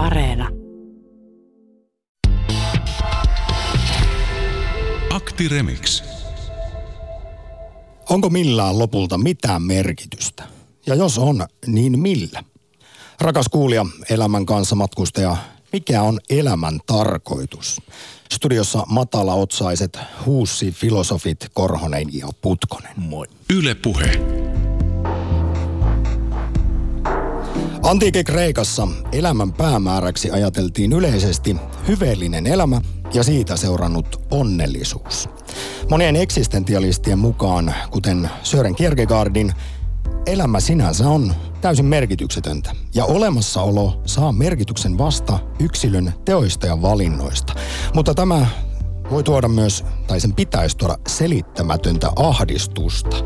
Areena. Akti Remix. Onko millään lopulta mitään merkitystä? Ja jos on, niin millä? Rakas kuulija, elämän kanssa matkustaja, mikä on elämän tarkoitus? Studiossa matalaotsaiset huussi filosofit Korhonen ja Putkonen. Moi. Yle Puhe. Antiikin Kreikassa elämän päämääräksi ajateltiin yleisesti hyveellinen elämä ja siitä seurannut onnellisuus. Monien eksistentialistien mukaan, kuten Sören Kierkegaardin, elämä sinänsä on täysin merkityksetöntä ja olemassaolo saa merkityksen vasta yksilön teoista ja valinnoista. Mutta tämä voi tuoda myös, tai sen pitäisi tuoda selittämätöntä ahdistusta.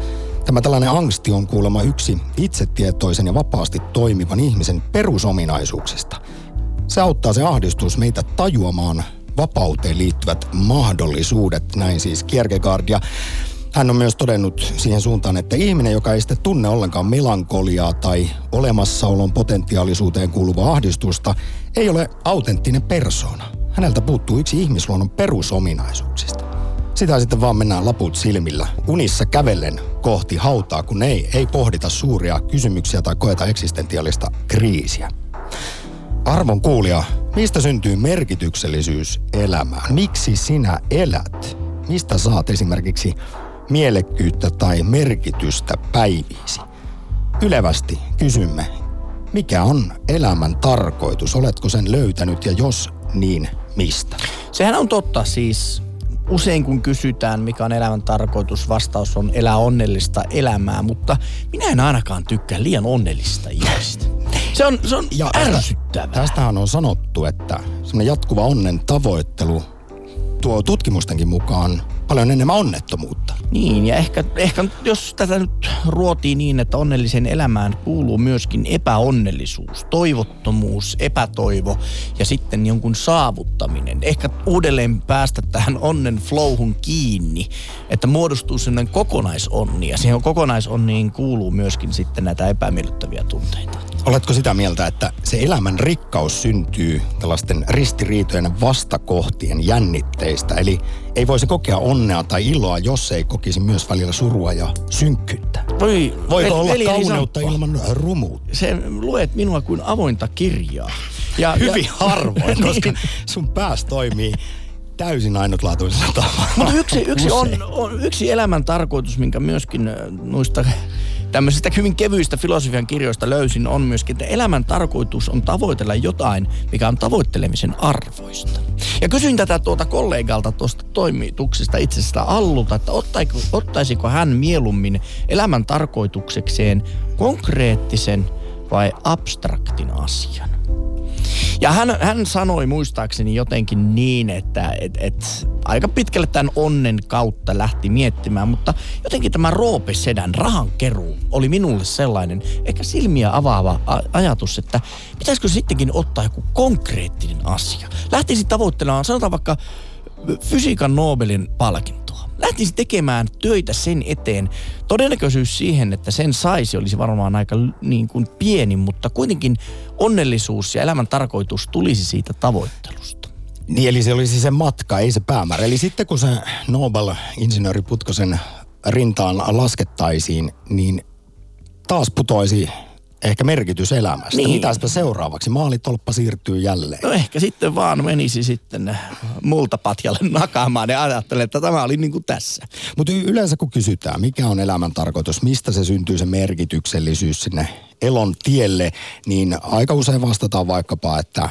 Tämä tällainen angsti on kuulemma yksi itsetietoisen ja vapaasti toimivan ihmisen perusominaisuuksista. Se auttaa se ahdistus meitä tajuamaan vapauteen liittyvät mahdollisuudet, näin siis Kierkegaard. Ja hän on myös todennut siihen suuntaan, että ihminen, joka ei sitten tunne ollenkaan melankoliaa tai olemassaolon potentiaalisuuteen kuuluvaa ahdistusta, ei ole autenttinen persoona. Häneltä puuttuu yksi ihmisluonnon perusominaisuuksista. Sitä sitten vaan mennään laput silmillä, unissa kävellen kohti hautaa, kun ei, ei pohdita suuria kysymyksiä tai koeta eksistentiaalista kriisiä. Arvon kuulija, mistä syntyy merkityksellisyys elämään? Miksi sinä elät? Mistä saat esimerkiksi mielekkyyttä tai merkitystä päiviisi? Ylevästi kysymme, mikä on elämän tarkoitus? Oletko sen löytänyt ja jos niin, mistä? Sehän on totta siis. Usein kun kysytään, mikä on elämän tarkoitus, vastaus on elää onnellista elämää, mutta minä en ainakaan tykkää liian onnellista ihmistä. Se on, se on Ja ärsyttävää. Tästähän on sanottu, että semmoinen jatkuva onnen tavoittelu tuo tutkimustenkin mukaan paljon enemmän onnettomuutta. Niin, ja ehkä, ehkä jos tätä nyt ruotii niin, että onnelliseen elämään kuuluu myöskin epäonnellisuus, toivottomuus, epätoivo ja sitten jonkun saavuttaminen. Ehkä uudelleen päästä tähän onnen flowhun kiinni, että muodostuu sellainen kokonaisonni ja siihen kokonaisonniin kuuluu myöskin sitten näitä epämiellyttäviä tunteita. Oletko sitä mieltä, että se elämän rikkaus syntyy tällaisten ristiriitojen vastakohtien jännitteistä? Eli ei voisi kokea onnea tai iloa, jos ei kokisi myös välillä surua ja synkkyyttä. Voi, Voiko olla kauneutta Samppa, ilman rumuutta? Se luet minua kuin avointa kirjaa. Ja, Hyvin ja, harvoin, koska Niin. sun pääs toimii täysin ainutlaatuisella tavalla. Mutta yksi, yksi, on, on, yksi elämän tarkoitus, minkä myöskin äh, noista tämmöisistä hyvin kevyistä filosofian kirjoista löysin, on myöskin, että elämän tarkoitus on tavoitella jotain, mikä on tavoittelemisen arvoista. Ja kysyin tätä tuota kollegalta tuosta toimituksesta itsestä Allulta, että ottaiko, ottaisiko hän mieluummin elämän tarkoituksekseen konkreettisen vai abstraktin asian. Ja hän, hän sanoi muistaakseni jotenkin niin, että et, et, aika pitkälle tämän onnen kautta lähti miettimään, mutta jotenkin tämä Roope Sedän rahankeruu oli minulle sellainen ehkä silmiä avaava ajatus, että pitäisikö sittenkin ottaa joku konkreettinen asia. Lähtisi tavoittelemaan, sanotaan vaikka fysiikan Nobelin palkintoa. Lähtisi tekemään töitä sen eteen. Todennäköisyys siihen, että sen saisi, olisi varmaan aika niin kuin pieni, mutta kuitenkin onnellisuus ja elämän tarkoitus tulisi siitä tavoittelusta. Niin, eli se olisi se matka, ei se päämäärä. Eli sitten kun se Nobel-insinööri Putkosen rintaan laskettaisiin, niin taas putoisi ehkä merkitys elämästä. Niin. Mitäspä seuraavaksi? Maalitolppa siirtyy jälleen. No ehkä sitten vaan menisi sitten multapatjalle nakaamaan ja ajattelen, että tämä oli niin kuin tässä. Mutta yleensä kun kysytään, mikä on elämän tarkoitus, mistä se syntyy se merkityksellisyys sinne elon tielle, niin aika usein vastataan vaikkapa, että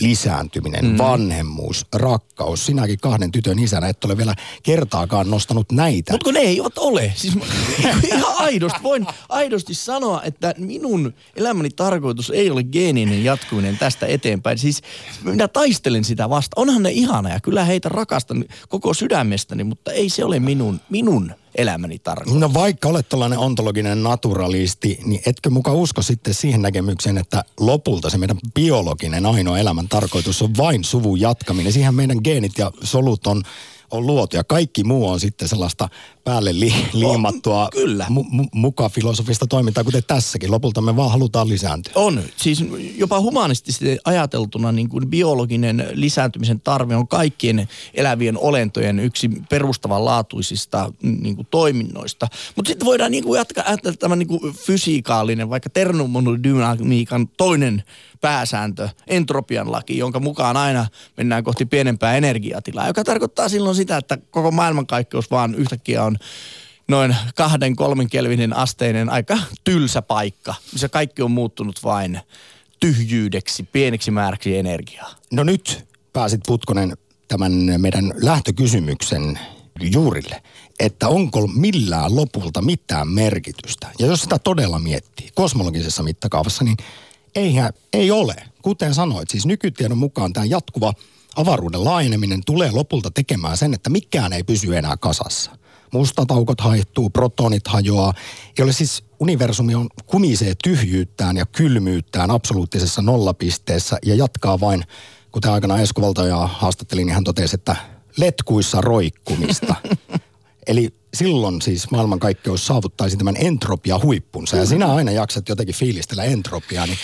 lisääntyminen, mm. vanhemmuus, rakkaus. Sinäkin kahden tytön isänä et ole vielä kertaakaan nostanut näitä. Mutta kun ne eivät ole. Siis mä- ihan aidosti, voin aidosti sanoa, että minun elämäni tarkoitus ei ole geeninen jatkuminen tästä eteenpäin. Siis minä taistelen sitä vasta. Onhan ne ihana ja kyllä heitä rakastan koko sydämestäni, mutta ei se ole minun, minun elämäni tarkoitus. No vaikka olet tällainen ontologinen naturalisti, niin etkö muka usko sitten siihen näkemykseen, että lopulta se meidän biologinen ainoa elämän tarkoitus on vain suvun jatkaminen. Siihen meidän geenit ja solut on, on luotu ja kaikki muu on sitten sellaista päälle li, liimattua On, kyllä. Mu, mu, mukaan filosofista toimintaa, kuten tässäkin. Lopulta me vaan halutaan lisääntyä. On. Siis jopa humanistisesti ajateltuna niin kuin biologinen lisääntymisen tarve on kaikkien elävien olentojen yksi perustavanlaatuisista niin kuin toiminnoista. Mutta sitten voidaan niin kuin jatkaa ajatella tämä niin kuin fysiikaalinen, vaikka termodynamiikan toinen pääsääntö, entropian laki, jonka mukaan aina mennään kohti pienempää energiatilaa, joka tarkoittaa silloin sitä, että koko maailmankaikkeus vaan yhtäkkiä on noin kahden, kolmen kelvinin asteinen aika tylsä paikka, missä kaikki on muuttunut vain tyhjyydeksi, pieneksi määräksi energiaa. No nyt pääsit Putkonen tämän meidän lähtökysymyksen juurille, että onko millään lopulta mitään merkitystä. Ja jos sitä todella miettii kosmologisessa mittakaavassa, niin eihän, ei ole. Kuten sanoit, siis nykytiedon mukaan tämä jatkuva avaruuden laajeneminen tulee lopulta tekemään sen, että mikään ei pysy enää kasassa. Mustataukot haihtuu, protonit hajoaa. Ole siis universumi on kumisee tyhjyyttään ja kylmyyttään absoluuttisessa nollapisteessä ja jatkaa vain, kuten aikana Esko Valtajaa haastattelin, niin hän totesi, että letkuissa roikkumista. Eli silloin siis maailmankaikkeus saavuttaisi tämän entropia huippunsa. Ja sinä aina jaksat jotenkin fiilistellä entropiaa, niin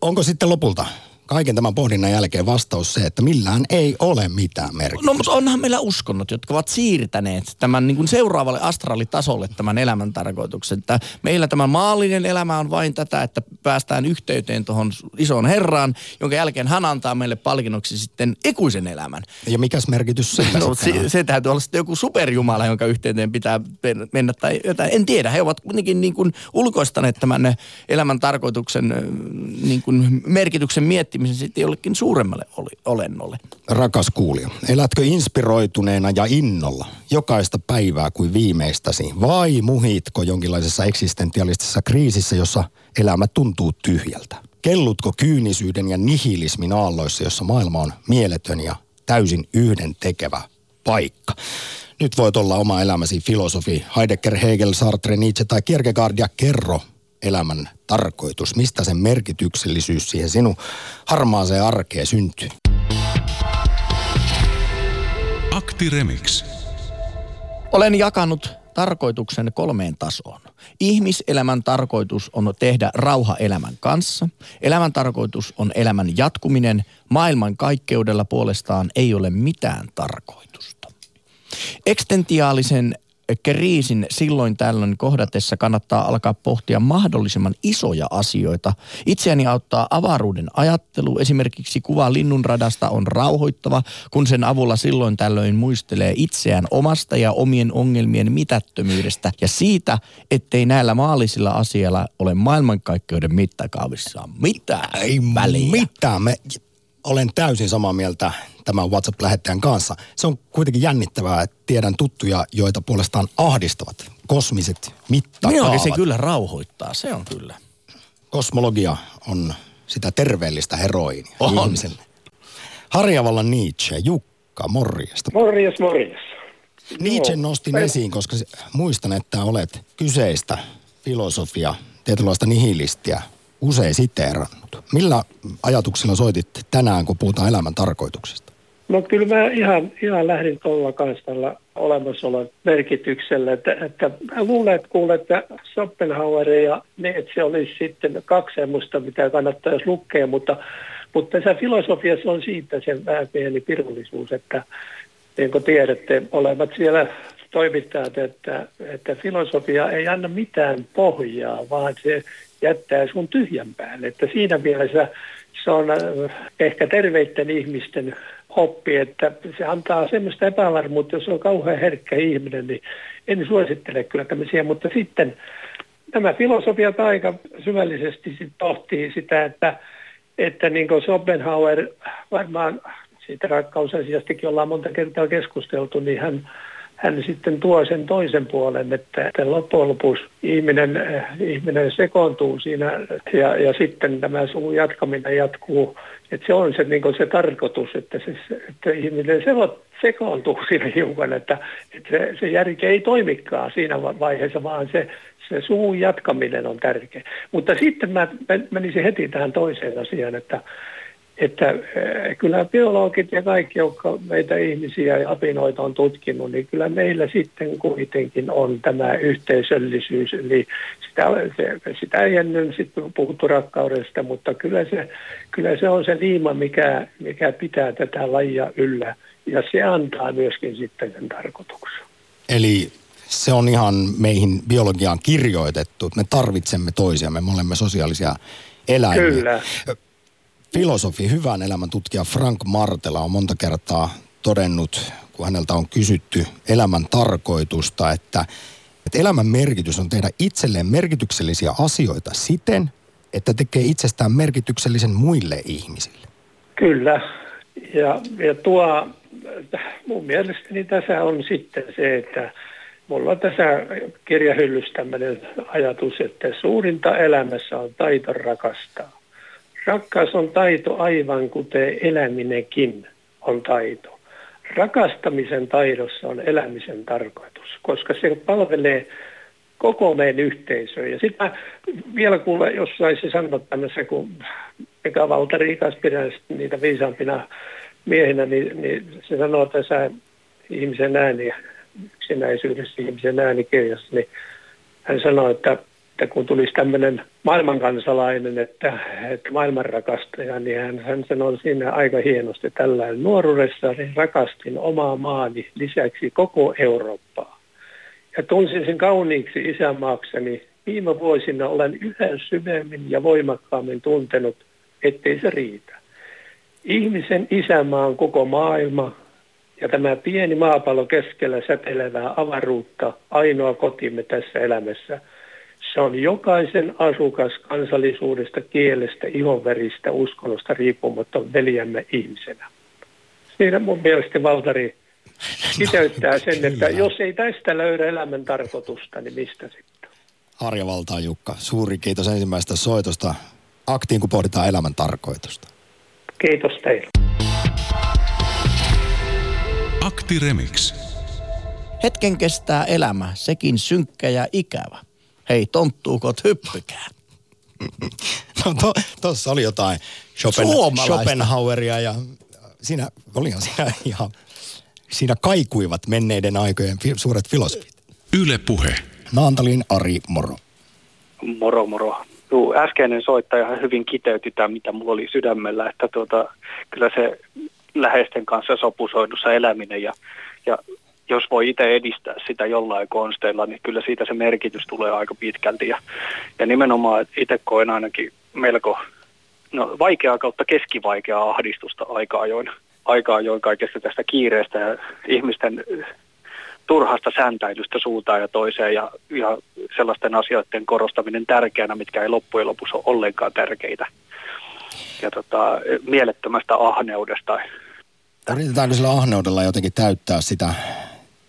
onko sitten lopulta kaiken tämän pohdinnan jälkeen vastaus se, että millään ei ole mitään merkitystä. No mutta onhan meillä uskonnot, jotka ovat siirtäneet tämän niin kuin seuraavalle astraalitasolle tämän elämän tarkoituksen. Että meillä tämä maallinen elämä on vain tätä, että päästään yhteyteen tuohon isoon herraan, jonka jälkeen hän antaa meille palkinnoksi sitten ikuisen elämän. Ja mikäs merkitys sillä No sitten on? se, se täytyy olla sitten joku superjumala, jonka yhteyteen pitää mennä tai jotain. En tiedä, he ovat kuitenkin niin kuin ulkoistaneet tämän elämän tarkoituksen niin kuin merkityksen miettimisen sitten jollekin suuremmalle oli, olennolle. Rakas kuulija, elätkö inspiroituneena ja innolla jokaista päivää kuin viimeistäsi vai muhitko jonkinlaisessa eksistentialistisessa kriisissä, jossa elämä tuntuu tyhjältä? Kellutko kyynisyyden ja nihilismin aalloissa, jossa maailma on mieletön ja täysin yhdentekevä paikka? Nyt voit olla oma elämäsi filosofi Heidegger, Hegel, Sartre, Nietzsche tai Kierkegaard ja kerro elämän tarkoitus, mistä sen merkityksellisyys siihen sinun harmaaseen arkeen syntyy. Akti Remix. Olen jakanut tarkoituksen kolmeen tasoon. Ihmiselämän tarkoitus on tehdä rauha elämän kanssa. Elämän tarkoitus on elämän jatkuminen. Maailman kaikkeudella puolestaan ei ole mitään tarkoitusta. Ekstentiaalisen kriisin silloin tällöin kohdatessa kannattaa alkaa pohtia mahdollisimman isoja asioita. Itseäni auttaa avaruuden ajattelu. Esimerkiksi kuva linnunradasta on rauhoittava, kun sen avulla silloin tällöin muistelee itseään omasta ja omien ongelmien mitättömyydestä ja siitä, ettei näillä maallisilla asioilla ole maailmankaikkeuden mittakaavissa mitään Ei väliä. mitään. Me, olen täysin samaa mieltä tämän WhatsApp-lähettäjän kanssa. Se on kuitenkin jännittävää, että tiedän tuttuja, joita puolestaan ahdistavat kosmiset mittakaavat. Minuakin se kyllä rauhoittaa, se on kyllä. Kosmologia on sitä terveellistä heroinia On. ihmiselle. Harjavallan Nietzsche, Jukka, morjesta. Morjes, morjes. Nietzsche Joo. nostin Ei- esiin, koska muistan, että olet kyseistä filosofia, tietynlaista nihilistiä usein siteerannut. Millä ajatuksilla soitit tänään, kun puhutaan elämän tarkoituksesta? No kyllä mä ihan, ihan lähdin tuolla kanssa tällä olemassaolon merkityksellä. Että, että mä luulen, että kuulen, että Schopenhauer ja Nietzsche olisi sitten kaksi semmoista, mitä kannattaisi lukea, mutta, mutta tässä filosofiassa on siitä se vähän pieni pirullisuus, että niin kuin tiedätte, olevat siellä toimittajat, että, että filosofia ei anna mitään pohjaa, vaan se jättää sun tyhjän päälle. Että siinä mielessä se on äh, ehkä terveiden ihmisten oppi, että se antaa semmoista epävarmuutta, jos on kauhean herkkä ihminen, niin en suosittele kyllä tämmöisiä, mutta sitten nämä filosofiat aika syvällisesti sit pohtii sitä, että, että niin kuin Schopenhauer varmaan siitä rakkausasiastakin ollaan monta kertaa keskusteltu, niin hän, hän sitten tuo sen toisen puolen, että, että loppujen lopuksi ihminen, eh, ihminen sekoontuu siinä ja, ja sitten tämä suvun jatkaminen jatkuu. Että se on se, niin se tarkoitus, että, se, että ihminen seko- sekoontuu siinä hiukan, että, että se, se järki ei toimikaan siinä va- vaiheessa, vaan se, se suvun jatkaminen on tärkeä. Mutta sitten mä men- menisin heti tähän toiseen asiaan, että, että kyllä biologit ja kaikki, jotka meitä ihmisiä ja apinoita on tutkinut, niin kyllä meillä sitten kuitenkin on tämä yhteisöllisyys. Eli sitä, se, sitä ei ennen sitten puhuttu rakkaudesta, mutta kyllä se, kyllä se on se liima, mikä, mikä pitää tätä lajia yllä. Ja se antaa myöskin sitten sen tarkoituksen. Eli se on ihan meihin biologiaan kirjoitettu, että me tarvitsemme toisiamme, me olemme sosiaalisia eläimiä. Kyllä. Filosofi, hyvän elämän tutkija Frank Martela on monta kertaa todennut, kun häneltä on kysytty elämän tarkoitusta, että, että elämän merkitys on tehdä itselleen merkityksellisiä asioita siten, että tekee itsestään merkityksellisen muille ihmisille. Kyllä. Ja, ja tuo, mun mielestäni tässä on sitten se, että mulla on tässä kirjahyllyssä tämmöinen ajatus, että suurinta elämässä on taito rakastaa. Rakkaus on taito aivan kuten eläminenkin on taito. Rakastamisen taidossa on elämisen tarkoitus, koska se palvelee koko meidän yhteisöä. Ja sitten vielä kuulen jossain se sanoa tämmöisessä, kun Eka Valtari ikas pidän niitä viisaampina miehinä, niin, niin se sanoo tässä ihmisen ääni, yksinäisyydessä ihmisen äänikirjassa, niin hän sanoi, että että kun tulisi tämmöinen maailmankansalainen, että, että maailmanrakastaja, niin hän, hän sanoi siinä aika hienosti tällainen. Nuoruudessa niin rakastin omaa maani lisäksi koko Eurooppaa. Ja tunsin sen kauniiksi isämaakseni. Viime vuosina olen yhä syvemmin ja voimakkaammin tuntenut, ettei se riitä. Ihmisen isämaa on koko maailma, ja tämä pieni maapallo keskellä säteilevää avaruutta, ainoa kotimme tässä elämässä – se on jokaisen asukas kansallisuudesta, kielestä, ihonveristä, uskonnosta riippumatta veljämme ihmisenä. Siinä mun mielestä Valtari kiteyttää sen, että jos ei tästä löydä elämän tarkoitusta, niin mistä sitten? Harja Valtaa Jukka, suuri kiitos ensimmäisestä soitosta aktiin, kun pohditaan elämän tarkoitusta. Kiitos teille. Akti Remix. Hetken kestää elämä, sekin synkkä ja ikävä. Hei, tonttuukot, hyppykää. No to, oli jotain Schopen, Schopenhaueria ja siinä, olihan siinä ihan, siinä kaikuivat menneiden aikojen fi, suuret filosofit. Yle Puhe. Naantalin Ari, moro. Moro, moro. Juu, äskeinen soittaja hyvin kiteytti tämä, mitä mulla oli sydämellä, että tuota, kyllä se läheisten kanssa sopusoinnussa eläminen ja, ja jos voi itse edistää sitä jollain konsteilla, niin kyllä siitä se merkitys tulee aika pitkälti. Ja, ja nimenomaan itse koen ainakin melko no, vaikeaa kautta keskivaikeaa ahdistusta aika ajoin, aika ajoin kaikesta tästä kiireestä ja ihmisten turhasta säntäilystä suuntaan ja toiseen ja, ja sellaisten asioiden korostaminen tärkeänä, mitkä ei loppujen lopuksi ole ollenkaan tärkeitä. Ja tota, mielettömästä ahneudesta. Yritetäänkö sillä ahneudella jotenkin täyttää sitä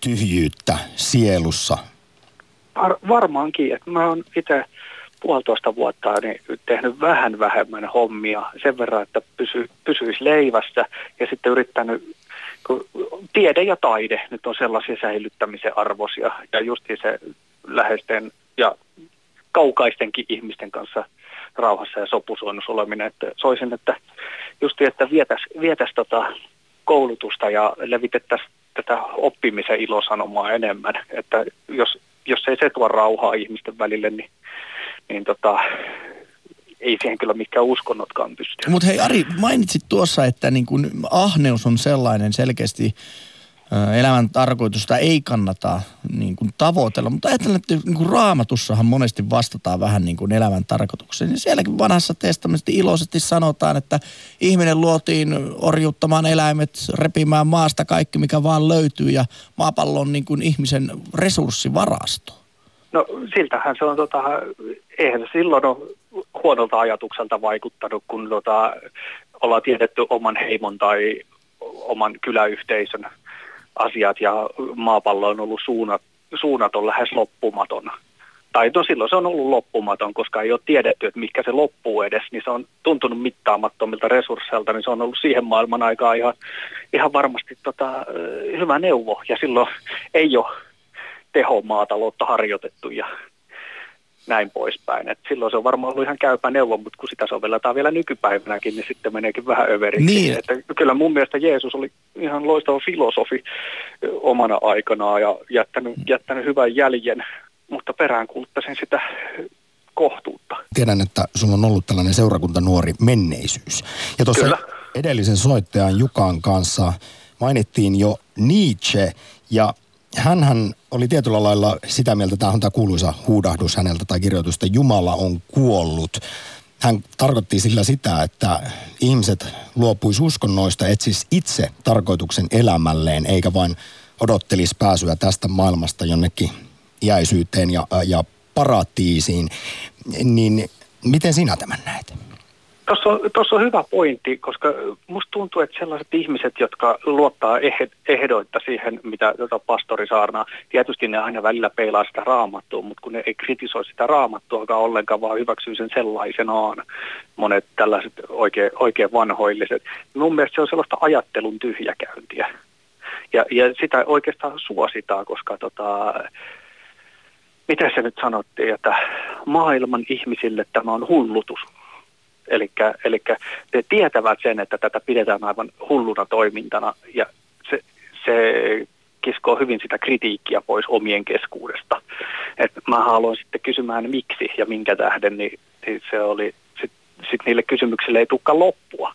tyhjyyttä sielussa? Var, varmaankin, että mä oon itse puolitoista vuotta niin tehnyt vähän vähemmän hommia sen verran, että pysy, pysyisi leivässä ja sitten yrittänyt, tiede ja taide nyt on sellaisia säilyttämisen arvoisia ja justi se läheisten ja kaukaistenkin ihmisten kanssa rauhassa ja sopusoinnussa oleminen, että soisin, että justi, että vietäisi vietäisi tota koulutusta ja levitettäisiin tätä oppimisen ilosanomaa enemmän. Että jos, jos ei se tuo rauhaa ihmisten välille, niin, niin tota, ei siihen kyllä mikään uskonnotkaan pysty. Mutta hei Ari, mainitsit tuossa, että niin kun ahneus on sellainen selkeästi elämän tarkoitusta ei kannata niin kuin tavoitella. Mutta ajattelen, että niin kuin raamatussahan monesti vastataan vähän niin kuin elämän tarkoitukseen. Niin sielläkin vanhassa testamentissa iloisesti sanotaan, että ihminen luotiin orjuttamaan eläimet, repimään maasta kaikki, mikä vaan löytyy. Ja maapallo on niin kuin ihmisen resurssivarasto. No siltähän se on, tota, eihän se silloin ole huonolta ajatukselta vaikuttanut, kun tota, ollaan tiedetty oman heimon tai oman kyläyhteisön asiat ja maapallo on ollut suunnat, suunnaton lähes loppumaton. Tai no silloin se on ollut loppumaton, koska ei ole tiedetty, että mikä se loppuu edes, niin se on tuntunut mittaamattomilta resursseilta, niin se on ollut siihen maailman aikaan ihan, ihan varmasti tota, hyvä neuvo. Ja silloin ei ole tehomaataloutta harjoitettu ja näin poispäin. Et silloin se on varmaan ollut ihan käypä neuvo, mutta kun sitä sovelletaan vielä nykypäivänäkin, niin sitten meneekin vähän överiksi. Niin. Että kyllä mun mielestä Jeesus oli ihan loistava filosofi omana aikanaan ja jättänyt, jättänyt hyvän jäljen, mutta peräänkuuluttaisin sitä kohtuutta. Tiedän, että sulla on ollut tällainen seurakuntanuori menneisyys. Ja tuossa Kyllä. edellisen soittajan Jukan kanssa mainittiin jo Nietzsche ja hänhän oli tietyllä lailla sitä mieltä, tämä on tämä kuuluisa huudahdus häneltä tai kirjoitus, että Jumala on kuollut. Hän tarkoitti sillä sitä, että ihmiset luopuisi uskonnoista, etsis itse tarkoituksen elämälleen, eikä vain odottelisi pääsyä tästä maailmasta jonnekin iäisyyteen ja, ja paratiisiin. Niin miten sinä tämän näet? Tuossa on, tuossa on hyvä pointti, koska musta tuntuu, että sellaiset ihmiset, jotka luottaa eh- ehdoitta siihen, mitä tota pastori saarnaa, tietysti ne aina välillä peilaa sitä raamattua, mutta kun ne ei kritisoi sitä raamattuakaan ollenkaan, vaan hyväksyy sen sellaisenaan, monet tällaiset oikein, oikein vanhoilliset. Mun mielestä se on sellaista ajattelun tyhjäkäyntiä. Ja, ja sitä oikeastaan suositaan, koska tota, miten se nyt sanottiin, että maailman ihmisille tämä on hullutus. Eli ne tietävät sen, että tätä pidetään aivan hulluna toimintana ja se, se kiskoo hyvin sitä kritiikkiä pois omien keskuudesta. Et mä haluan sitten kysymään miksi ja minkä tähden, niin, niin se oli, sitten sit niille kysymyksille ei tulekaan loppua.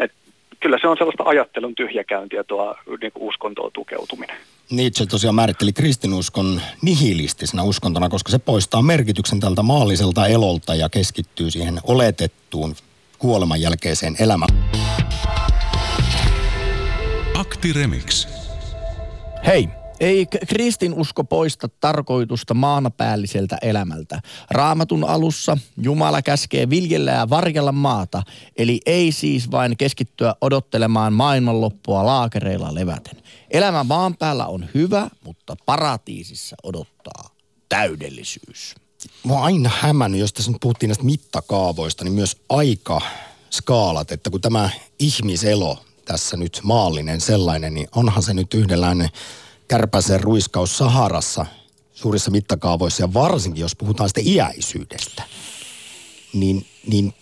Et kyllä se on sellaista ajattelun tyhjäkäyntiä tuo niin kuin uskontoon tukeutuminen. Nietzsche tosiaan määritteli kristinuskon nihilistisena uskontona, koska se poistaa merkityksen tältä maalliselta elolta ja keskittyy siihen oletettuun kuoleman jälkeiseen elämään. Akti Remix. Hei, ei kristinusko poista tarkoitusta maanapäälliseltä elämältä. Raamatun alussa Jumala käskee viljellä ja varjella maata, eli ei siis vain keskittyä odottelemaan maailmanloppua laakereilla leväten. Elämä maan päällä on hyvä, mutta paratiisissa odottaa täydellisyys. On aina hämännyt, jos tässä nyt puhuttiin näistä mittakaavoista, niin myös aikaskaalat, että kun tämä ihmiselo tässä nyt maallinen sellainen, niin onhan se nyt yhdenlainen kärpäsen ruiskaus Saharassa suurissa mittakaavoissa ja varsinkin jos puhutaan sitten iäisyydestä, niin, niin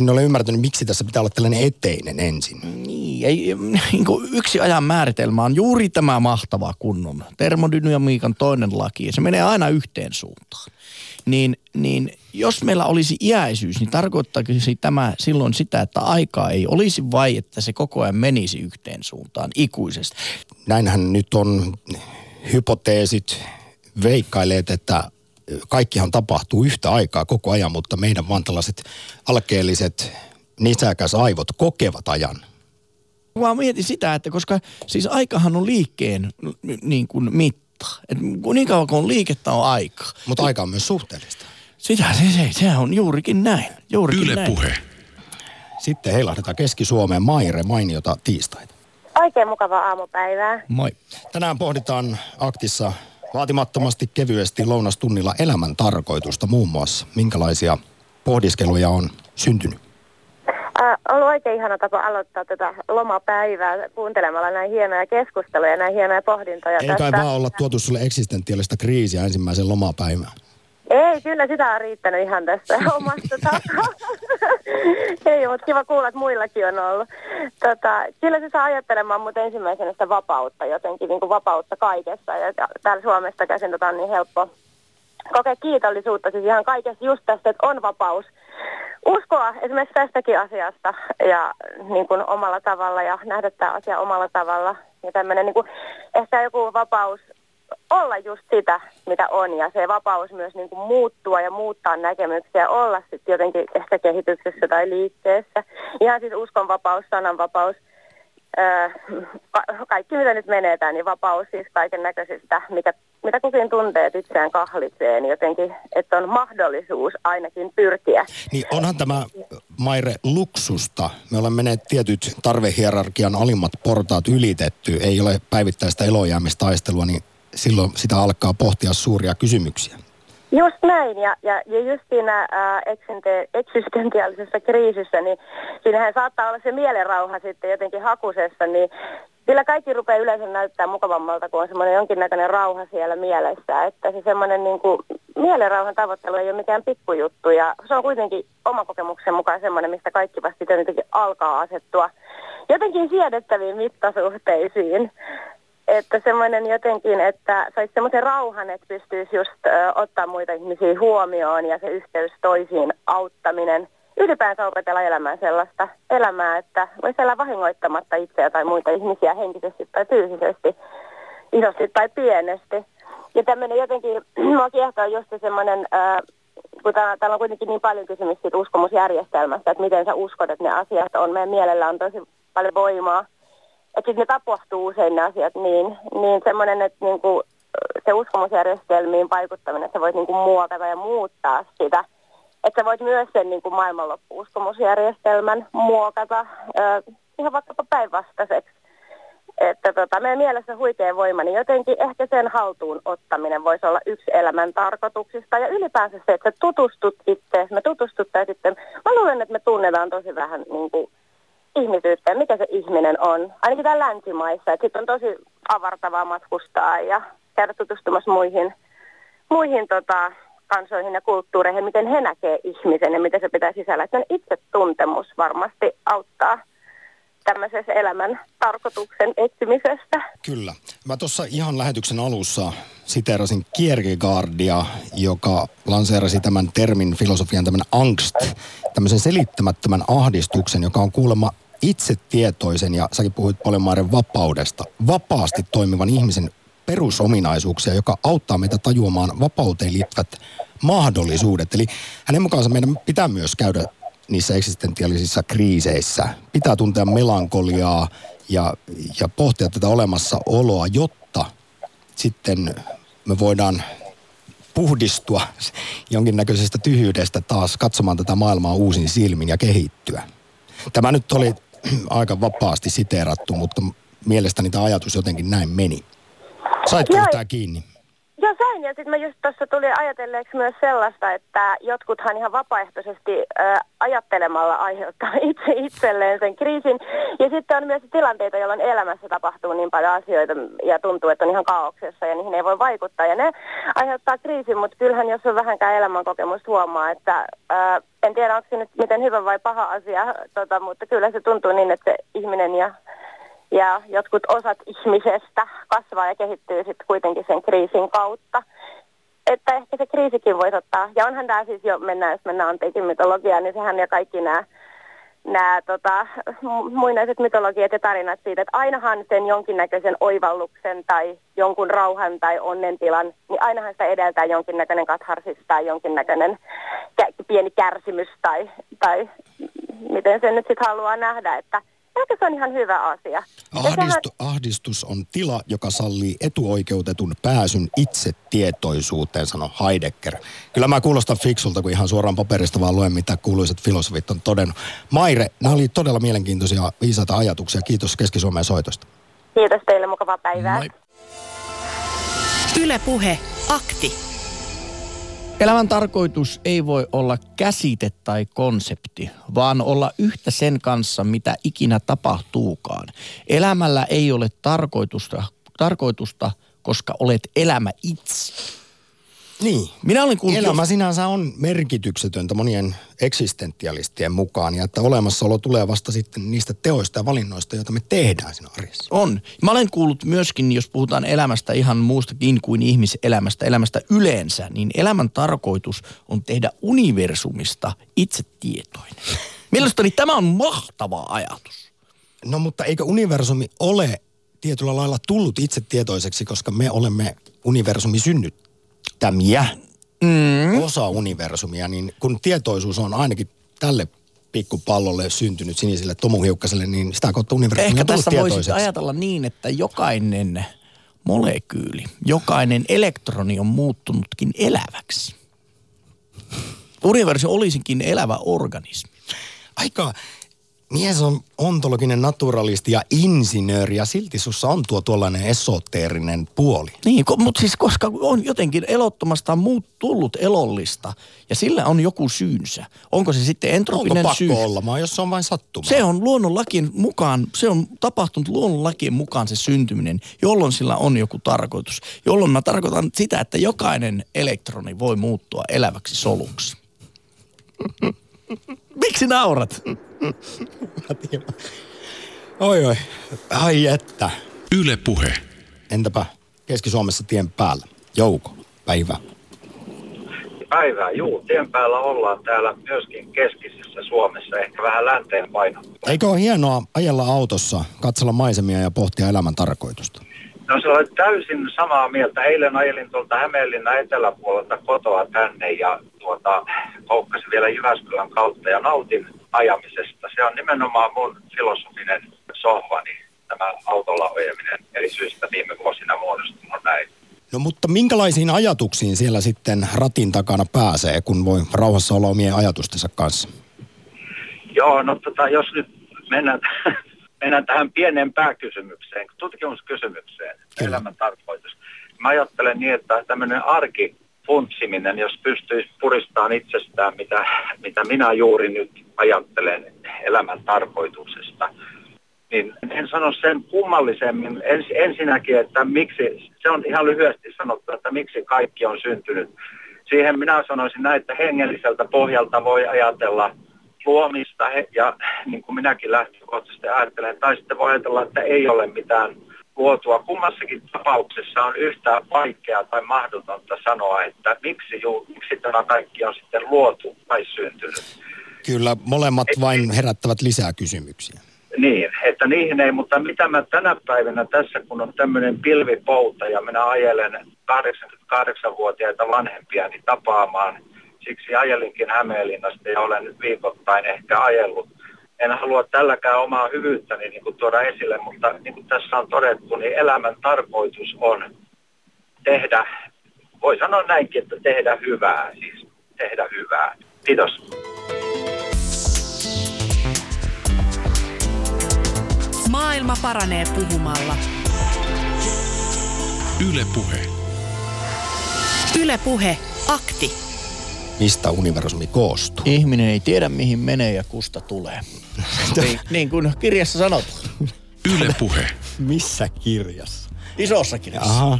en ole ymmärtänyt, miksi tässä pitää olla tällainen eteinen ensin. Niin, ei, niin kuin yksi ajan määritelmä on juuri tämä mahtava kunnon termodynamiikan toinen laki, se menee aina yhteen suuntaan. Niin, niin jos meillä olisi iäisyys, niin tarkoittaako tämä silloin sitä, että aikaa ei olisi vai että se koko ajan menisi yhteen suuntaan ikuisesti? Näinhän nyt on hypoteesit veikkaileet, että kaikkihan tapahtuu yhtä aikaa koko ajan, mutta meidän vaan tällaiset alkeelliset nisäkäsaivot kokevat ajan. Vaan mietin sitä, että koska siis aikahan on liikkeen niin kuin mitta. Et niin kauan kuin on liikettä on aika. Mutta aika on myös suhteellista. Sitä se, se, se on juurikin näin. Juurikin Yle näin. Puhe. Sitten heilahdetaan Keski-Suomeen Maire mainiota tiistaita. Oikein mukavaa aamupäivää. Moi. Tänään pohditaan aktissa vaatimattomasti kevyesti lounastunnilla elämän tarkoitusta muun muassa. Minkälaisia pohdiskeluja on syntynyt? Äh, ollut oikein ihana tapa aloittaa tätä lomapäivää kuuntelemalla näin hienoja keskusteluja ja näin hienoja pohdintoja Ei kai vaan olla tuotu sulle eksistentiaalista kriisiä ensimmäisen lomapäivän. Ei, kyllä sitä on riittänyt ihan tästä omasta takaa. Ei, mutta kiva kuulla, että muillakin on ollut. Tota, kyllä se saa ajattelemaan mutta ensimmäisenä sitä vapautta, jotenkin niin kuin vapautta kaikessa. Ja ja täällä Suomesta käsin tota on niin helppo kokea kiitollisuutta siis ihan kaikessa just tästä, että on vapaus uskoa esimerkiksi tästäkin asiasta ja niin kuin omalla tavalla ja nähdä tämä asia omalla tavalla. Ja tämmöinen niin kuin, ehkä joku vapaus olla just sitä, mitä on ja se vapaus myös niin kuin muuttua ja muuttaa näkemyksiä, olla sitten jotenkin ehkä kehityksessä tai liikkeessä. Ihan siis uskonvapaus, sananvapaus, ka- kaikki mitä nyt menetään, niin vapaus siis kaiken näköisistä, mikä, mitä kukin tuntee, että itseään kahlitsee, niin jotenkin, että on mahdollisuus ainakin pyrkiä. Niin onhan tämä, Maire, luksusta. Me olemme ne tietyt tarvehierarkian alimmat portaat ylitetty. Ei ole päivittäistä elojäämistaistelua, niin silloin sitä alkaa pohtia suuria kysymyksiä. Just näin, ja, ja, ja just siinä eksinte- eksistentiaalisessa kriisissä, niin siinähän saattaa olla se mielenrauha sitten jotenkin hakusessa, niin Sillä kaikki rupeaa yleensä näyttää mukavammalta, kun on semmoinen jonkinnäköinen rauha siellä mielessä. Että se semmoinen niin kuin, mielenrauhan tavoittelu ei ole mikään pikkujuttu. Ja se on kuitenkin oma kokemuksen mukaan semmoinen, mistä kaikki vasta jotenkin alkaa asettua jotenkin siedettäviin mittasuhteisiin. Että semmoinen jotenkin, että saisi semmoisen rauhan, että pystyisi just ö, ottaa muita ihmisiä huomioon ja se yhteys toisiin auttaminen – ylipäänsä opetella elämään sellaista elämää, että voisi elää vahingoittamatta itseä tai muita ihmisiä henkisesti tai fyysisesti, isosti tai pienesti. Ja tämmöinen jotenkin, mua kiehtoo just semmoinen, kun täällä on kuitenkin niin paljon kysymys siitä uskomusjärjestelmästä, että miten sä uskot, että ne asiat on. Meidän mielellä on tosi paljon voimaa. Että sitten ne tapahtuu usein ne asiat niin, niin semmoinen, että niinku, se uskomusjärjestelmiin vaikuttaminen, että sä voit niinku muokata ja muuttaa sitä – että sä voit myös sen niin kuin maailmanloppuuskomusjärjestelmän muokata äh, ihan vaikkapa päinvastaiseksi. Että tota, meidän mielessä huikea voima, niin jotenkin ehkä sen haltuun ottaminen voisi olla yksi elämän tarkoituksista. Ja ylipäänsä se, että sä tutustut itse, me tutustuttaisiin sitten, mä luulen, että me tunnetaan tosi vähän niin kuin, ihmisyyttä ja mikä se ihminen on. Ainakin täällä länsimaissa, sitten on tosi avartavaa matkustaa ja käydä tutustumassa muihin, muihin tota, kansoihin ja kulttuureihin, miten he näkee ihmisen ja miten se pitää sisällä. Että itsetuntemus varmasti auttaa tämmöisessä elämän tarkoituksen etsimisessä. Kyllä. Mä tuossa ihan lähetyksen alussa siteerasin Kierkegaardia, joka lanseerasi tämän termin filosofian tämän angst, tämmöisen selittämättömän ahdistuksen, joka on kuulemma itsetietoisen ja säkin puhuit paljon vapaudesta, vapaasti toimivan ihmisen perusominaisuuksia, joka auttaa meitä tajuamaan vapauteen liittyvät mahdollisuudet. Eli hänen mukaansa meidän pitää myös käydä niissä eksistentiaalisissa kriiseissä. Pitää tuntea melankoliaa ja, ja pohtia tätä olemassaoloa, jotta sitten me voidaan puhdistua jonkinnäköisestä tyhjyydestä taas katsomaan tätä maailmaa uusin silmin ja kehittyä. Tämä nyt oli aika vapaasti siteerattu, mutta mielestäni tämä ajatus jotenkin näin meni. Saitko yhtään kiinni? Joo, sain. Ja sitten mä just tuossa tuli ajatelleeksi myös sellaista, että jotkuthan ihan vapaaehtoisesti äh, ajattelemalla aiheuttaa itse itselleen sen kriisin. Ja sitten on myös tilanteita, jolloin elämässä tapahtuu niin paljon asioita ja tuntuu, että on ihan kaauksessa ja niihin ei voi vaikuttaa. Ja ne aiheuttaa kriisin, mutta kyllähän jos on vähänkään elämänkokemusta huomaa, että äh, en tiedä onko se nyt miten hyvä vai paha asia, tota, mutta kyllä se tuntuu niin, että se ihminen ja ja jotkut osat ihmisestä kasvaa ja kehittyy sitten kuitenkin sen kriisin kautta. Että ehkä se kriisikin voisi ottaa, ja onhan tämä siis jo, mennään, jos mennään antiikin mytologiaan, niin sehän ja kaikki nämä nämä tota, muinaiset mytologiat ja tarinat siitä, että ainahan sen jonkinnäköisen oivalluksen tai jonkun rauhan tai onnentilan, niin ainahan sitä edeltää jonkinnäköinen katharsis tai jonkinnäköinen pieni kärsimys tai, tai miten sen nyt sitten haluaa nähdä, että Ehkä se on ihan hyvä asia. Ahdistu, sehän... Ahdistus on tila, joka sallii etuoikeutetun pääsyn itsetietoisuuteen, sanoi Heidegger. Kyllä mä kuulostan fiksulta, kun ihan suoraan paperista vaan luen, mitä kuuluiset filosofit on todennut. Maire, nämä oli todella mielenkiintoisia viisaita ajatuksia. Kiitos Keski-Suomeen soitosta. Kiitos teille, mukavaa päivää. Moi. Yle Puhe, akti. Elämän tarkoitus ei voi olla käsite tai konsepti, vaan olla yhtä sen kanssa, mitä ikinä tapahtuukaan. Elämällä ei ole tarkoitusta, tarkoitusta koska olet elämä itse. Niin. Minä olen kuullut Elämä jos... sinänsä on merkityksetöntä monien eksistentialistien mukaan ja että olemassaolo tulee vasta sitten niistä teoista ja valinnoista, joita me tehdään siinä arjessa. On. Mä olen kuullut myöskin, jos puhutaan elämästä ihan muustakin kuin ihmiselämästä, elämästä yleensä, niin elämän tarkoitus on tehdä universumista itsetietoinen. Mielestäni tämä on mahtava ajatus. No mutta eikö universumi ole tietyllä lailla tullut itsetietoiseksi, koska me olemme universumi synnyt käsittämiä mm. osa universumia, niin kun tietoisuus on ainakin tälle pikkupallolle syntynyt siniselle tomuhiukkaselle, niin sitä kautta universumi Ehkä on tässä voisi ajatella niin, että jokainen molekyyli, jokainen elektroni on muuttunutkin eläväksi. Universumi olisikin elävä organismi. Aika mies on ontologinen naturalisti ja insinööri ja silti sussa on tuo tuollainen esoteerinen puoli. Niin, ko, mutta siis koska on jotenkin elottomasta muut tullut elollista ja sillä on joku syynsä. Onko se sitten Onko entropinen pakko syy? olla, vaan jos se on vain sattuma? Se on luonnonlakien mukaan, se on tapahtunut luonnonlakien mukaan se syntyminen, jolloin sillä on joku tarkoitus. Jolloin mä tarkoitan sitä, että jokainen elektroni voi muuttua eläväksi soluksi. Miksi naurat? Oi oi, ai että. Yle Puhe. Entäpä Keski-Suomessa tien päällä? Jouko, päivä. päivää. Juu, tien päällä ollaan täällä myöskin keskisessä Suomessa, ehkä vähän länteen painottua. Eikö ole hienoa ajella autossa, katsella maisemia ja pohtia elämän tarkoitusta? No se on täysin samaa mieltä. Eilen ajelin tuolta Hämeenlinnan eteläpuolelta kotoa tänne ja tuota, koukkasin vielä Jyväskylän kautta ja nautin ajamisesta. Se on nimenomaan mun filosofinen sohvani, tämä autolla ajaminen eri syistä viime vuosina muodostunut näin. No mutta minkälaisiin ajatuksiin siellä sitten ratin takana pääsee, kun voi rauhassa olla omien ajatustensa kanssa? Joo, no tota, jos nyt mennään, mennään tähän pieneen pääkysymykseen, tutkimuskysymykseen, Kyllä. elämän tarkoitus. Mä ajattelen niin, että tämmöinen arki funtsiminen, jos pystyisi puristamaan itsestään, mitä, mitä minä juuri nyt ajattelen elämän tarkoituksesta, niin en sano sen kummallisemmin. Ens, ensinnäkin, että miksi, se on ihan lyhyesti sanottu, että miksi kaikki on syntynyt. Siihen minä sanoisin näin, että hengelliseltä pohjalta voi ajatella luomista he- ja niin kuin minäkin lähtökohtaisesti ajattelen, tai sitten voi ajatella, että ei ole mitään luotua. Kummassakin tapauksessa on yhtä vaikeaa tai mahdotonta sanoa, että miksi, ju, miksi tämä kaikki on sitten luotu tai syntynyt. Kyllä molemmat vain herättävät lisää kysymyksiä. Niin, että niihin ei, mutta mitä mä tänä päivänä tässä, kun on tämmöinen pilvipouta ja minä ajelen 88-vuotiaita vanhempiani tapaamaan, siksi ajelinkin Hämeenlinnasta ja olen nyt viikoittain ehkä ajellut. En halua tälläkään omaa hyvyyttäni niin kuin tuoda esille, mutta niin kuin tässä on todettu, niin elämän tarkoitus on tehdä, voi sanoa näinkin, että tehdä hyvää, siis tehdä hyvää. Kiitos. Maailma paranee puhumalla. Yle Puhe. Yle Puhe. Akti. Mistä universumi koostuu? Ihminen ei tiedä mihin menee ja kusta tulee. niin, niin kuin kirjassa sanot. Yle Puhe. Missä kirjassa? Isossa kirjassa. Aha.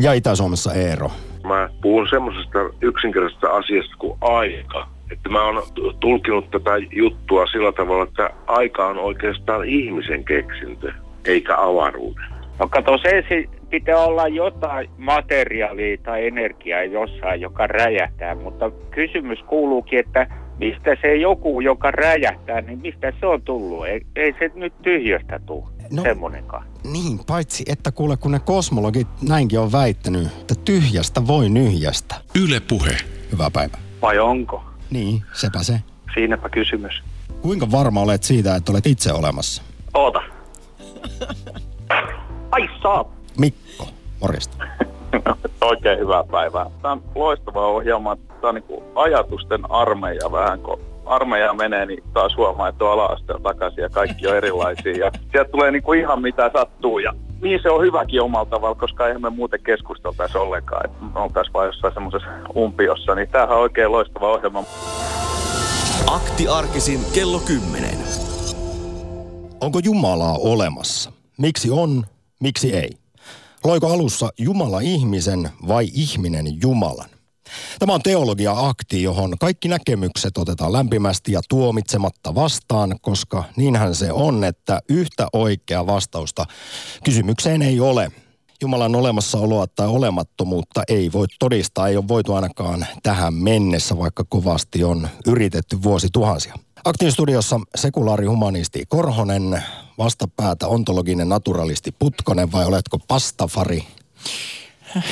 Ja Itä-Suomessa Eero. Mä puhun semmoisesta yksinkertaisesta asiasta kuin aika. Että mä oon tulkinut tätä juttua sillä tavalla, että aika on oikeastaan ihmisen keksintö, eikä avaruuden. No kato, se ensin pitää olla jotain materiaalia tai energiaa jossain, joka räjähtää, mutta kysymys kuuluukin, että mistä se joku, joka räjähtää, niin mistä se on tullut? Ei, ei se nyt tyhjöstä tule, No. semmonenkaan. Niin, paitsi että kuule, kun ne kosmologit näinkin on väittänyt, että tyhjästä voi nyhjästä. Yle Puhe. Hyvää päivää. Vai onko? Niin, sepä se. Siinäpä kysymys. Kuinka varma olet siitä, että olet itse olemassa? Oota. Ai saa. Mikko, morjesta. Oikein hyvää päivää. Tämä on loistava ohjelma. Tämä on niin ajatusten armeija vähän, kun armeija menee, niin taas huomaa, että on ala-asteella takaisin ja kaikki on erilaisia. Ja sieltä tulee niin kuin ihan mitä sattuu ja niin se on hyväkin omalla tavalla, koska eihän me muuten keskusteltaisi ollenkaan. Että me oltaisiin vaan jossain semmoisessa umpiossa, niin tämähän on oikein loistava ohjelma. Akti arkisin kello 10. Onko Jumalaa olemassa? Miksi on, miksi ei? Loiko alussa Jumala ihmisen vai ihminen Jumalan? Tämä on teologia-akti, johon kaikki näkemykset otetaan lämpimästi ja tuomitsematta vastaan, koska niinhän se on, että yhtä oikea vastausta kysymykseen ei ole. Jumalan olemassaoloa tai olemattomuutta ei voi todistaa, ei ole voitu ainakaan tähän mennessä, vaikka kovasti on yritetty vuosituhansia. Aktin studiossa sekulaari humanisti Korhonen, vastapäätä ontologinen naturalisti Putkonen vai oletko pastafari?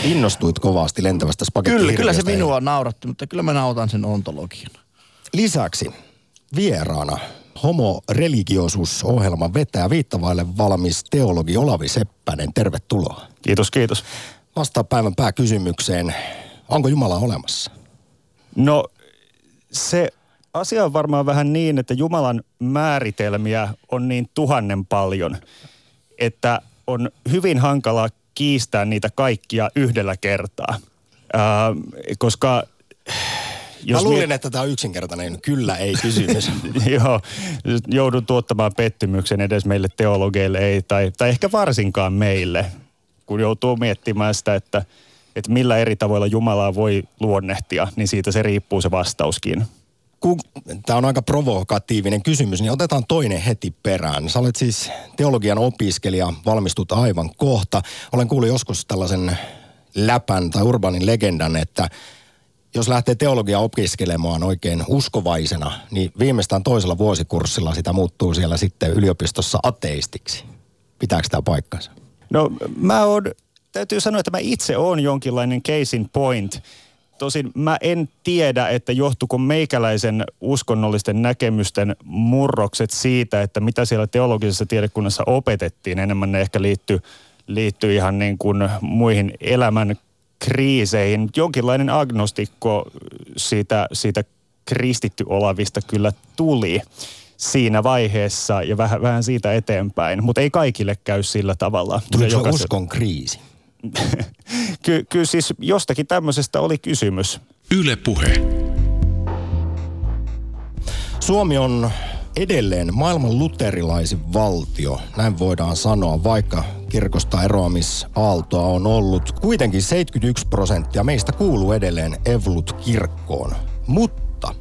Innostuit kovasti lentävästä Kyllä, kyllä se spagettihirviöstä. minua nauratti, mutta kyllä mä nautan sen ontologian. Lisäksi vieraana Homo religiosus-ohjelman vetää viittavaille valmis teologi Olavi Seppänen. Tervetuloa. Kiitos, kiitos. Vastaa päivän pääkysymykseen. Onko Jumala olemassa? No se asia on varmaan vähän niin, että Jumalan määritelmiä on niin tuhannen paljon, että on hyvin hankala kiistää niitä kaikkia yhdellä kertaa. Ää, koska Mä luulin, miet... että tämä on yksinkertainen kyllä ei kysymys. Joo, joudun tuottamaan pettymyksen edes meille teologeille ei, tai, tai ehkä varsinkaan meille, kun joutuu miettimään sitä, että, että millä eri tavoilla Jumalaa voi luonnehtia, niin siitä se riippuu se vastauskin. Tämä on aika provokatiivinen kysymys, niin otetaan toinen heti perään. Sä olet siis teologian opiskelija, valmistut aivan kohta. Olen kuullut joskus tällaisen läpän tai urbanin legendan, että jos lähtee teologia opiskelemaan oikein uskovaisena, niin viimeistään toisella vuosikurssilla sitä muuttuu siellä sitten yliopistossa ateistiksi. Pitääkö tämä paikkansa? No mä oon, täytyy sanoa, että mä itse oon jonkinlainen case in point. Tosin mä en tiedä, että johtuuko meikäläisen uskonnollisten näkemysten murrokset siitä, että mitä siellä teologisessa tiedekunnassa opetettiin. Enemmän ne ehkä liittyy liittyy ihan niin kuin muihin elämän kriiseihin. Jonkinlainen agnostikko siitä, siitä kristitty olavista kyllä tuli siinä vaiheessa ja vähän, vähän siitä eteenpäin, mutta ei kaikille käy sillä tavalla. Tuli jokaisen... uskon kriisi? Ky- kyllä siis jostakin tämmöisestä oli kysymys. Yle puhe. Suomi on edelleen maailman luterilaisin valtio, näin voidaan sanoa, vaikka kirkosta eroamisaaltoa on ollut. Kuitenkin 71 prosenttia meistä kuuluu edelleen Evlut-kirkkoon. Mutta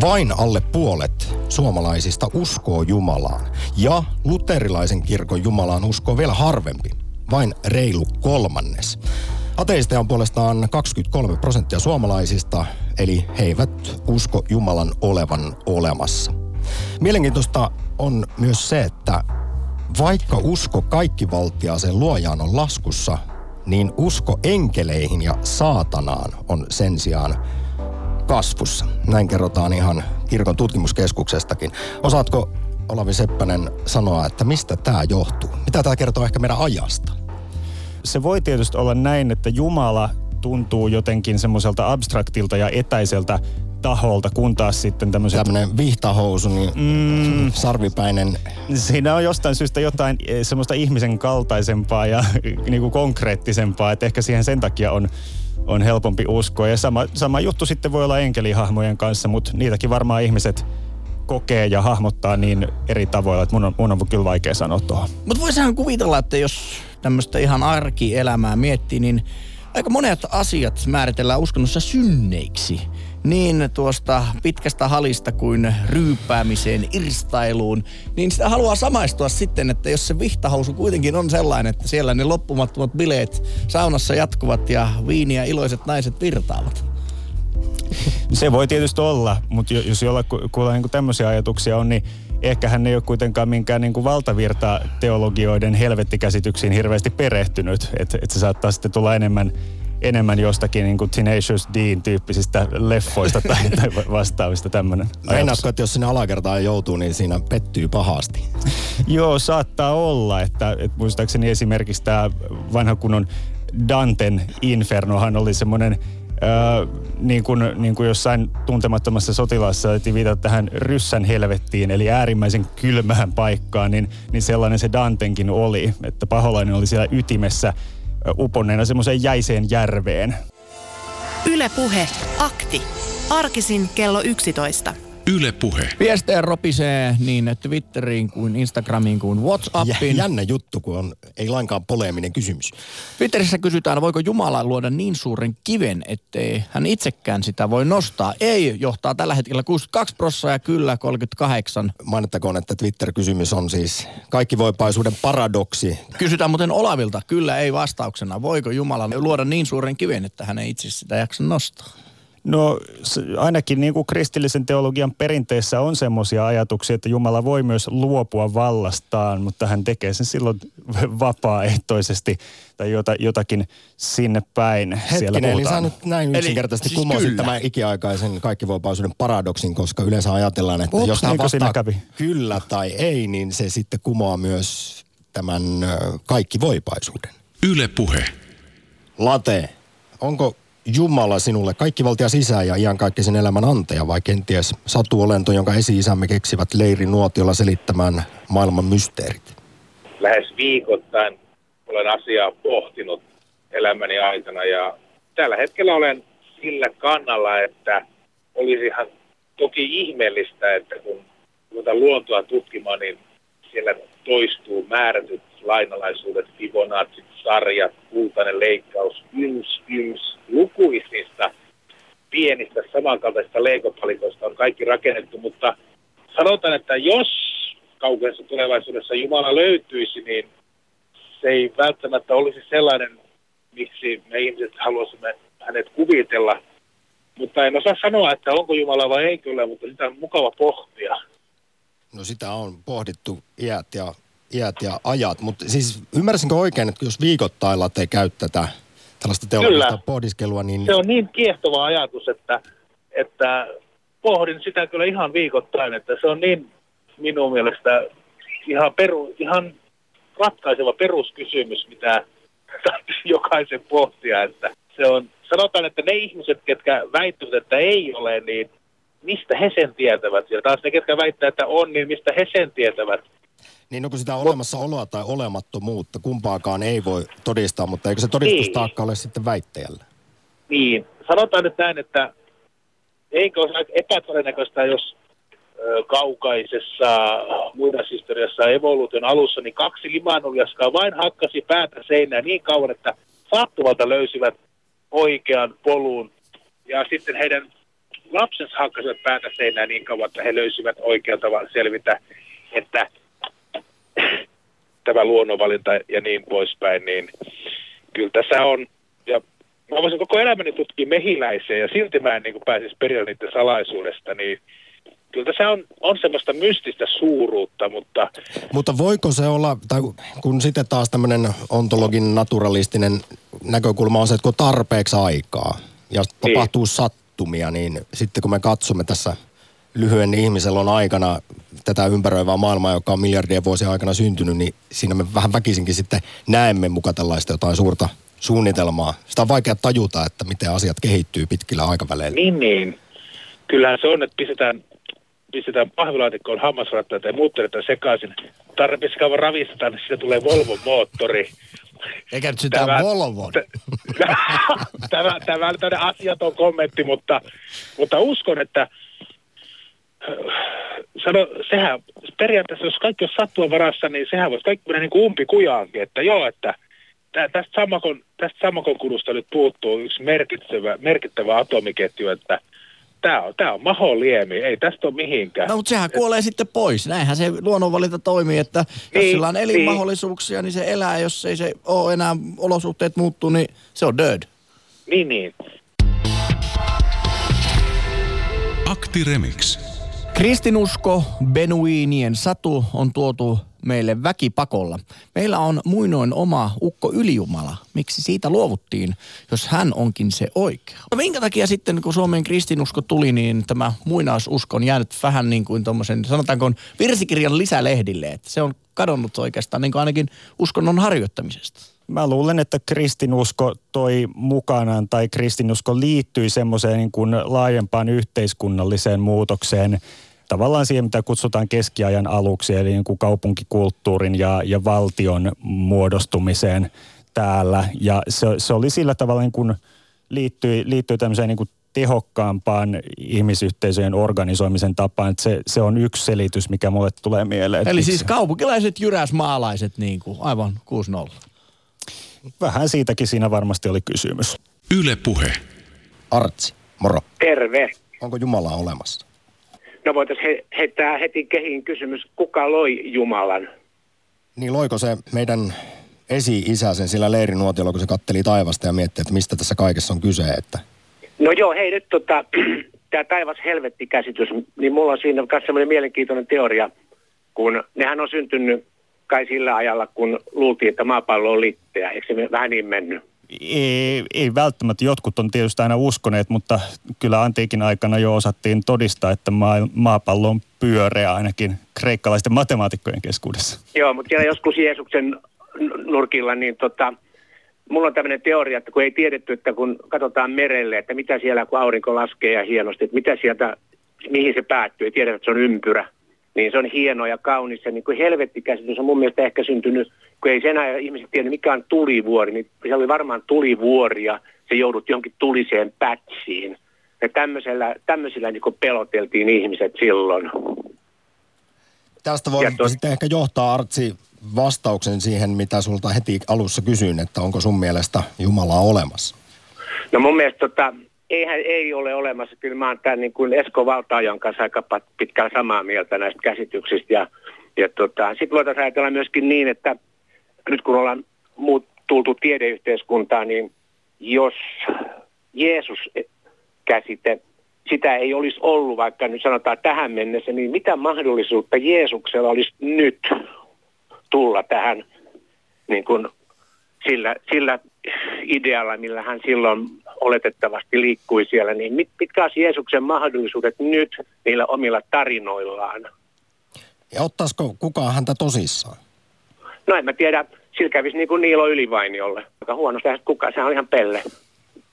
vain alle puolet suomalaisista uskoo Jumalaan. Ja luterilaisen kirkon Jumalaan uskoo vielä harvempi, vain reilu kolmannes. Ateisteja on puolestaan 23 prosenttia suomalaisista, eli he eivät usko Jumalan olevan olemassa. Mielenkiintoista on myös se, että vaikka usko kaikkivaltiaaseen luojaan on laskussa, niin usko enkeleihin ja saatanaan on sen sijaan kasvussa. Näin kerrotaan ihan kirkon tutkimuskeskuksestakin. Osaatko Olavi Seppänen sanoa, että mistä tämä johtuu? Mitä tämä kertoo ehkä meidän ajasta? Se voi tietysti olla näin, että Jumala tuntuu jotenkin semmoiselta abstraktilta ja etäiseltä taholta, kun taas sitten tämmöiset... Tämmöinen vihtahousu, niin mm, sarvipäinen. Siinä on jostain syystä jotain eh, semmoista ihmisen kaltaisempaa ja niin kuin konkreettisempaa, että ehkä siihen sen takia on, on helpompi uskoa. Ja sama, sama juttu sitten voi olla enkelihahmojen kanssa, mutta niitäkin varmaan ihmiset kokee ja hahmottaa niin eri tavoilla, että mun on, mun on kyllä vaikea sanoa tuohon. Mutta voisihan kuvitella, että jos tämmöistä ihan arkielämää miettii, niin aika monet asiat määritellään uskonnossa synneiksi niin tuosta pitkästä halista kuin ryyppäämiseen, irstailuun, niin sitä haluaa samaistua sitten, että jos se vihtahousu kuitenkin on sellainen, että siellä ne loppumattomat bileet saunassa jatkuvat ja viiniä iloiset naiset virtaavat. Se voi tietysti olla, mutta jos jolla kuulla niin tämmöisiä ajatuksia on, niin ehkä hän ei ole kuitenkaan minkään niin kuin valtavirta teologioiden helvettikäsityksiin hirveästi perehtynyt. Että et se saattaa sitten tulla enemmän enemmän jostakin niin kuin Tenacious D-tyyppisistä leffoista tai, tai vastaavista tämmöinen. Meinaatko, että jos sinne alakertaan joutuu, niin siinä pettyy pahasti? Joo, saattaa olla. Että, että muistaakseni esimerkiksi tämä vanha kunnon Danten Infernohan oli semmoinen Niin, kuin, niin kuin jossain tuntemattomassa sotilassa että viitata tähän ryssän helvettiin, eli äärimmäisen kylmään paikkaan, niin, niin sellainen se Dantenkin oli, että paholainen oli siellä ytimessä uponneena semmoiseen jäiseen järveen. Ylepuhe akti. Arkisin kello 11. Yle Puhe. Viestejä ropisee niin Twitteriin kuin Instagramiin kuin Whatsappiin. Jännä juttu, kun on ei lainkaan poleeminen kysymys. Twitterissä kysytään, voiko Jumala luoda niin suuren kiven, ettei hän itsekään sitä voi nostaa. Ei, johtaa tällä hetkellä 62 prossaa ja kyllä 38. Mainittakoon, että Twitter-kysymys on siis kaikki voipaisuuden paradoksi. Kysytään muuten Olavilta, kyllä ei vastauksena. Voiko Jumala luoda niin suuren kiven, että hän ei itse sitä jaksa nostaa? No ainakin niin kuin kristillisen teologian perinteessä on semmoisia ajatuksia, että Jumala voi myös luopua vallastaan, mutta hän tekee sen silloin vapaaehtoisesti tai jota, jotakin sinne päin. Hetkinen, siellä eli sä nyt näin yksinkertaisesti siis kumosit tämän ikiaikaisen kaikkivoipaisuuden paradoksin, koska yleensä ajatellaan, että Ups, jos hän niin vastaa kävi? kyllä tai ei, niin se sitten kumoaa myös tämän kaikkivoipaisuuden. Yle Puhe. Late, onko Jumala sinulle kaikkivaltia sisään ja iankaikkisen elämän antaja vai kenties satuolento, jonka esi-isämme keksivät leiri nuotiolla selittämään maailman mysteerit? lähes viikoittain olen asiaa pohtinut elämäni aikana ja tällä hetkellä olen sillä kannalla, että olisihan toki ihmeellistä, että kun luontoa tutkimaan, niin siellä toistuu määrätyt lainalaisuudet, Fibonacci, sarjat, kultainen leikkaus, yms, yms, lukuisista pienistä samankaltaisista leikopalikoista on kaikki rakennettu, mutta sanotaan, että jos kaukaisessa tulevaisuudessa Jumala löytyisi, niin se ei välttämättä olisi sellainen, miksi me ihmiset haluaisimme hänet kuvitella. Mutta en osaa sanoa, että onko Jumala vai ei kyllä, mutta sitä on mukava pohtia. No sitä on pohdittu iät ja, iät ja ajat, mutta siis ymmärsinkö oikein, että jos viikoittailla te käy tätä tällaista Kyllä. pohdiskelua, niin Se on niin kiehtova ajatus, että, että pohdin sitä kyllä ihan viikoittain, että se on niin minun mielestä ihan, peru, ihan ratkaiseva peruskysymys, mitä jokaisen pohtia, että se on, sanotaan, että ne ihmiset, ketkä väittävät, että ei ole, niin mistä he sen tietävät? Ja taas ne, ketkä väittävät, että on, niin mistä he sen tietävät? Niin onko sitä olemassaoloa tai olemattomuutta, kumpaakaan ei voi todistaa, mutta eikö se todistustaakka ole sitten väittäjällä? Niin, sanotaan nyt näin, että eikö aika epätodennäköistä, jos kaukaisessa muinaishistoriassa evoluution alussa, niin kaksi limanuljaskaa vain hakkasi päätä seinään niin kauan, että sattumalta löysivät oikean polun. Ja sitten heidän lapsensa hakkasivat päätä seinään niin kauan, että he löysivät oikean tavan selvitä, että tämä luonnonvalinta ja niin poispäin, niin kyllä tässä on, ja mä voisin koko elämäni tutkia mehiläisiä ja silti mä en niin kuin pääsisi perille niiden salaisuudesta, niin kyllä tässä on, on semmoista mystistä suuruutta, mutta Mutta voiko se olla, tai kun sitten taas tämmöinen ontologin naturalistinen näkökulma on se, että kun tarpeeksi aikaa ja Niin. tapahtuu sattumia, niin sitten kun me katsomme tässä lyhyen ihmiselon aikana tätä ympäröivää maailmaa, joka on miljardien vuosien aikana syntynyt, niin siinä me vähän väkisinkin sitten näemme muka tällaista jotain suurta suunnitelmaa. Sitä on vaikea tajuta, että miten asiat kehittyy pitkillä aikaväleillä. niin niin, kyllähän se on, että pistetään, pistetään pahvilaatikkoon hammasrattaita ja muut vedetään sekaisin. Tarpeeksi kauan ravistetaan, niin siitä tulee Volvon moottori. Eikä nyt sitä Tämä- Volvon. tämä, tämä on tämmöinen asiaton kommentti, mutta, mutta uskon, että sano, sehän periaatteessa, jos kaikki on sattua varassa, niin sehän voisi kaikki mennä niin kuin umpikujaankin, että joo, että tä- tästä samakon, tästä samakon kudusta nyt puuttuu yksi merkittävä, merkittävä atomiketju, että tämä on, tää on maholiemi, ei tästä ole mihinkään. No mutta sehän kuolee sitten pois. Näinhän se luonnonvalinta toimii, että jos Niin, sillä on niin. elinmahdollisuuksia, niin se elää. Jos ei se ole enää olosuhteet muuttuu, niin se on dead. Niin, niin. Akti Remix. Kristinusko, Benuiinien satu on tuotu meille väkipakolla. Meillä on muinoin oma ukko ylijumala. Miksi siitä luovuttiin, jos hän onkin se oikea? No minkä takia sitten, kun Suomen kristinusko tuli, niin tämä muinaisusko on jäänyt vähän niin kuin tuommoisen, sanotaanko virsikirjan lisälehdille, että se on kadonnut oikeastaan niin kuin ainakin uskonnon harjoittamisesta. Mä luulen, että kristinusko toi mukanaan tai kristinusko liittyi semmoiseen niin kuin laajempaan yhteiskunnalliseen muutokseen, tavallaan siihen, mitä kutsutaan keskiajan aluksi, eli niin kuin kaupunkikulttuurin ja, ja valtion muodostumiseen täällä. Ja se, se oli sillä tavalla niin kuin liittyi, liittyi tämmöiseen niin kuin tehokkaampaan ihmisyhteisöjen organisoimisen tapaan. Että se, se on yksi selitys, mikä mulle tulee mieleen. Eli miksi- siis kaupunkilaiset jyräsmaalaiset niin kuin, aivan 6-0. Vähän siitäkin siinä varmasti oli kysymys. Yle Puhe. Artsi, moro. Terve. Onko Jumala olemassa? No voitaisiin he, heittää heti kehiin kysymys, kuka loi Jumalan? Niin loiko se meidän esi-isä sen sillä leirinuotiolla, kun se katteli taivasta ja mietti, että mistä tässä kaikessa on kyse, että No joo, hei nyt tota, tämä taivas-helvetti-käsitys, niin mulla on siinä myös semmoinen mielenkiintoinen teoria, kun nehän on syntynyt kai sillä ajalla, kun luultiin, että maapallo on litteä. Eikö se vähän niin mennyt? Ei, ei välttämättä. Jotkut on tietysti aina uskoneet, mutta kyllä antiikin aikana jo osattiin todistaa, että maa, maapallo on pyöreä ainakin kreikkalaisten matemaatikkojen keskuudessa. Joo, mutta siellä joskus Jeesuksen nurkilla, niin tota, mulla on tämmöinen teoria, että kun ei tiedetty, että kun katsotaan merelle, että mitä siellä kun aurinko laskee ja hienosti, että mitä sieltä, mihin se päättyy, ei tiedetä, että se on ympyrä, niin se on hieno ja kaunis. Ja niin kuin helvettikäsitys on mun mielestä ehkä syntynyt, kun ei sen ajan ihmiset tiedä, mikä on tulivuori, niin siellä oli varmaan tulivuori ja se joudut johonkin tuliseen pätsiin. Ja tämmöisellä, tämmöisillä niin peloteltiin ihmiset silloin. Tästä voi tuo... sitten ehkä johtaa Artsi vastauksen siihen, mitä sulta heti alussa kysyin, että onko sun mielestä Jumalaa olemassa? No mun mielestä tota, eihän ei ole olemassa. Kyllä mä oon tämän niin kuin Esko Valtaajan kanssa aika pitkään samaa mieltä näistä käsityksistä. Ja, ja tota, sitten voitaisiin ajatella myöskin niin, että nyt kun ollaan muut tultu tiedeyhteiskuntaan, niin jos Jeesus-käsite, sitä ei olisi ollut, vaikka nyt sanotaan tähän mennessä, niin mitä mahdollisuutta Jeesuksella olisi nyt tulla tähän niin kuin sillä, sillä idealla, millä hän silloin oletettavasti liikkui siellä, niin mit, mitkä olisi Jeesuksen mahdollisuudet nyt niillä omilla tarinoillaan? Ja ottaisiko kukaan häntä tosissaan? No en mä tiedä, sillä kävisi niin kuin Niilo Ylivainiolle. Aika huonosti kukaan, sehän on ihan pelle.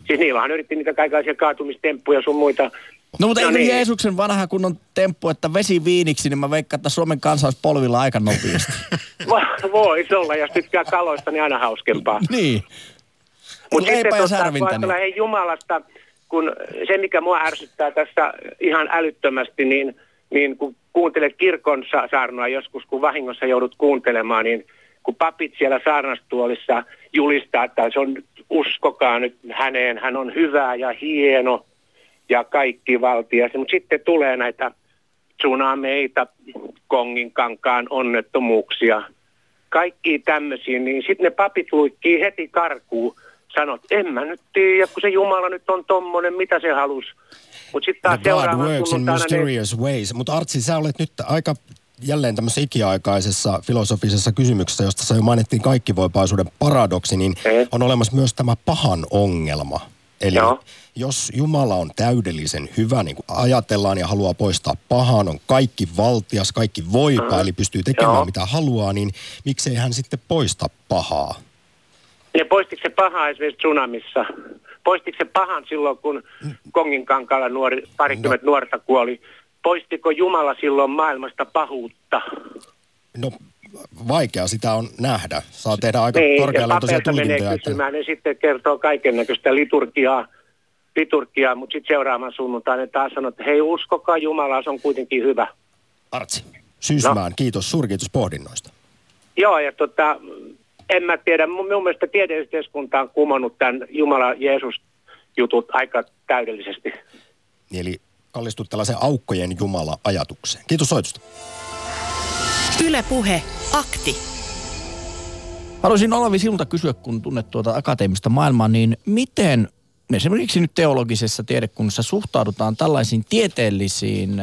Siis Niilohan yritti niitä kaikenlaisia kaatumistemppuja sun muita No mutta no eikö niin. Jeesuksen vanha kunnon temppu, että vesi viiniksi, niin mä veikkaan, että Suomen kansa olisi polvilla aika nopeasti. Voisi olla, ja tykkää kaloista, niin aina hauskempaa. niin. Mutta sitten tuosta, kun hei Jumalasta, kun se mikä mua ärsyttää tässä ihan älyttömästi, niin, niin kun kuuntelet kirkon saarnoa joskus, kun vahingossa joudut kuuntelemaan, niin kun papit siellä saarnastuolissa julistaa, että se on uskokaa nyt häneen, hän on hyvä ja hieno ja kaikki valtias. Mutta sitten tulee näitä tsunameita, Kongin kankaan onnettomuuksia, kaikki tämmöisiä, niin sitten ne papit luikkii heti karkuun sanot, en mä nyt tiedä, kun se Jumala nyt on tommonen, mitä se halus. Mutta sitten taas God works in mysterious ne... ways. Mutta Artsi, sä olet nyt aika jälleen tämmöisessä ikiaikaisessa filosofisessa kysymyksessä, josta sä jo mainittiin kaikkivoipaisuuden paradoksi, niin e? on olemassa myös tämä pahan ongelma. Eli Joo. jos Jumala on täydellisen hyvä, niin kuin ajatellaan ja haluaa poistaa pahan, on kaikki valtias, kaikki voipa, mm. eli pystyy tekemään Joo. mitä haluaa, niin miksei hän sitten poista pahaa? Ja poistiko se pahaa esimerkiksi tsunamissa? Poistiko se pahan silloin, kun Kongin kankalla nuori, parikymmentä no. nuorta kuoli? Poistiko Jumala silloin maailmasta pahuutta? No vaikea sitä on nähdä. Saa tehdä aika niin, korkealaatuisia tulkintoja. menee kysymään, niin sitten kertoo kaiken näköistä liturgiaa, liturgiaa mutta sitten seuraavan sunnuntaina taas sanoo, että hei uskokaa Jumala, se on kuitenkin hyvä. Artsi, Syysmään, no. kiitos, suuri kiitos pohdinnoista. Joo, ja tota, en mä tiedä, mun, mun mielestä tiedeyhteiskunta on kumonnut tämän Jumala Jeesus jutut aika täydellisesti. Eli kallistut tällaisen aukkojen Jumala-ajatukseen. Kiitos soitusta. Yle Puhe, akti. Haluaisin Olavi sinulta kysyä, kun tunnet tuota akateemista maailmaa, niin miten esimerkiksi nyt teologisessa tiedekunnassa suhtaudutaan tällaisiin tieteellisiin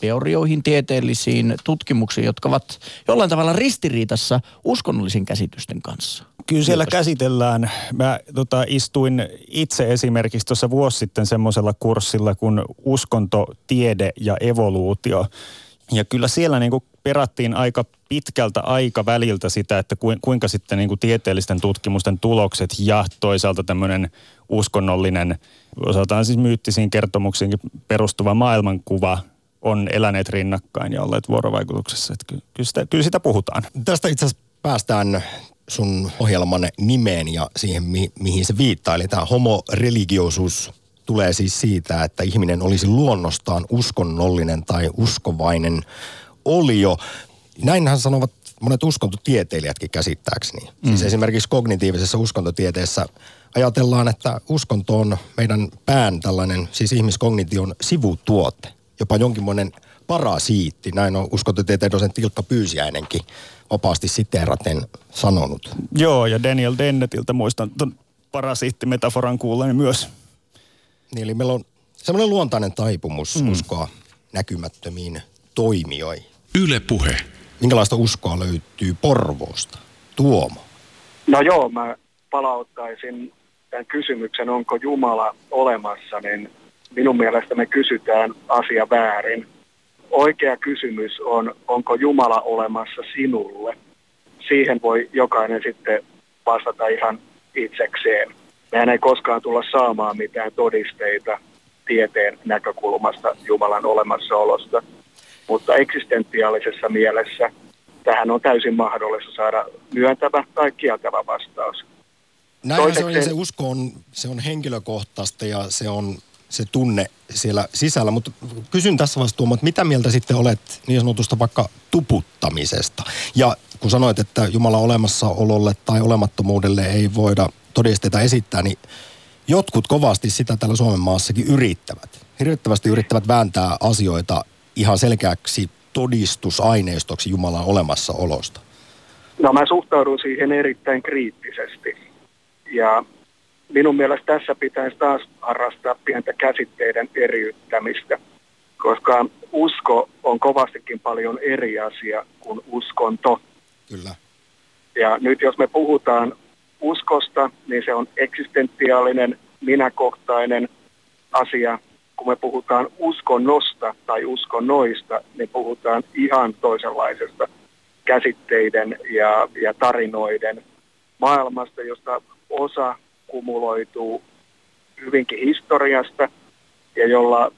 teorioihin, tieteellisiin tutkimuksiin, jotka ovat jollain tavalla ristiriitassa uskonnollisen käsitysten kanssa? Kyllä siellä Kiitos. käsitellään. Mä tota, istuin itse esimerkiksi tuossa vuosi sitten semmoisella kurssilla kuin uskonto, tiede ja evoluutio. Ja kyllä siellä niin kuin perattiin aika pitkältä aikaväliltä sitä, että kuinka sitten niin kuin tieteellisten tutkimusten tulokset ja toisaalta tämmöinen uskonnollinen, osaltaan siis myyttisiin kertomuksiin perustuva maailmankuva on eläneet rinnakkain ja olleet vuorovaikutuksessa. Että kyllä, sitä, kyllä sitä puhutaan. Tästä itse asiassa päästään sun ohjelman nimeen ja siihen, mi- mihin se viittaa. Eli tämä homoreligioisuus tulee siis siitä, että ihminen olisi luonnostaan uskonnollinen tai uskovainen olio. Näinhän sanovat monet uskontotieteilijätkin käsittääkseni. Mm. Siis esimerkiksi kognitiivisessa uskontotieteessä ajatellaan, että uskonto on meidän pään tällainen, siis ihmiskognition sivutuote. Jopa jonkinmoinen parasiitti, näin on uskontotieteen dosentti Ilkka Pyysiäinenkin vapaasti siteeraten sanonut. Joo, ja Daniel Dennetiltä muistan tuon parasiittimetaforan kuulleen myös. Niin, eli meillä on semmoinen luontainen taipumus mm. uskoa näkymättömiin toimijoihin. Yle Puhe. Minkälaista uskoa löytyy Porvoosta? Tuomo. No joo, mä palauttaisin tämän kysymyksen, onko Jumala olemassa, niin minun mielestä me kysytään asia väärin. Oikea kysymys on, onko Jumala olemassa sinulle? Siihen voi jokainen sitten vastata ihan itsekseen. Mehän ei koskaan tulla saamaan mitään todisteita tieteen näkökulmasta Jumalan olemassaolosta, mutta eksistentiaalisessa mielessä tähän on täysin mahdollista saada myöntävä tai kieltävä vastaus. Näin se on, ja se usko on, se on henkilökohtaista ja se on se tunne siellä sisällä. Mutta kysyn tässä vaiheessa Tuomo, että mitä mieltä sitten olet niin sanotusta vaikka tuputtamisesta? Ja kun sanoit, että Jumalan olemassaololle tai olemattomuudelle ei voida todisteita esittää, niin jotkut kovasti sitä täällä Suomen maassakin yrittävät. Hirvittävästi yrittävät vääntää asioita ihan selkeäksi todistusaineistoksi Jumalan olemassaolosta. No mä suhtaudun siihen erittäin kriittisesti. Ja minun mielestä tässä pitäisi taas harrastaa pientä käsitteiden eriyttämistä, koska usko on kovastikin paljon eri asia kuin uskonto. Kyllä. Ja nyt jos me puhutaan uskosta, niin se on eksistentiaalinen, minäkohtainen asia. Kun me puhutaan uskonnosta tai uskonnoista, niin puhutaan ihan toisenlaisesta käsitteiden ja, ja tarinoiden maailmasta, josta osa kumuloituu hyvinkin historiasta ja jolla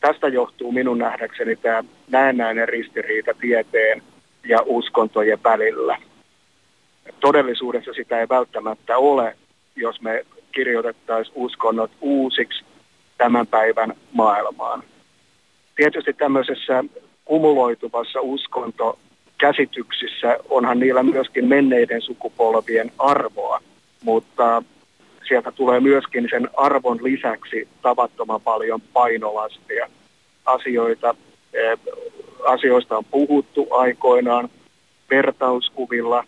tästä johtuu minun nähdäkseni tämä näennäinen ristiriita tieteen ja uskontojen välillä. Todellisuudessa sitä ei välttämättä ole, jos me kirjoitettaisiin uskonnot uusiksi tämän päivän maailmaan. Tietysti tämmöisessä kumuloituvassa uskontokäsityksissä onhan niillä myöskin menneiden sukupolvien arvoa, mutta sieltä tulee myöskin sen arvon lisäksi tavattoman paljon painolastia. Asioita, eh, asioista on puhuttu aikoinaan vertauskuvilla,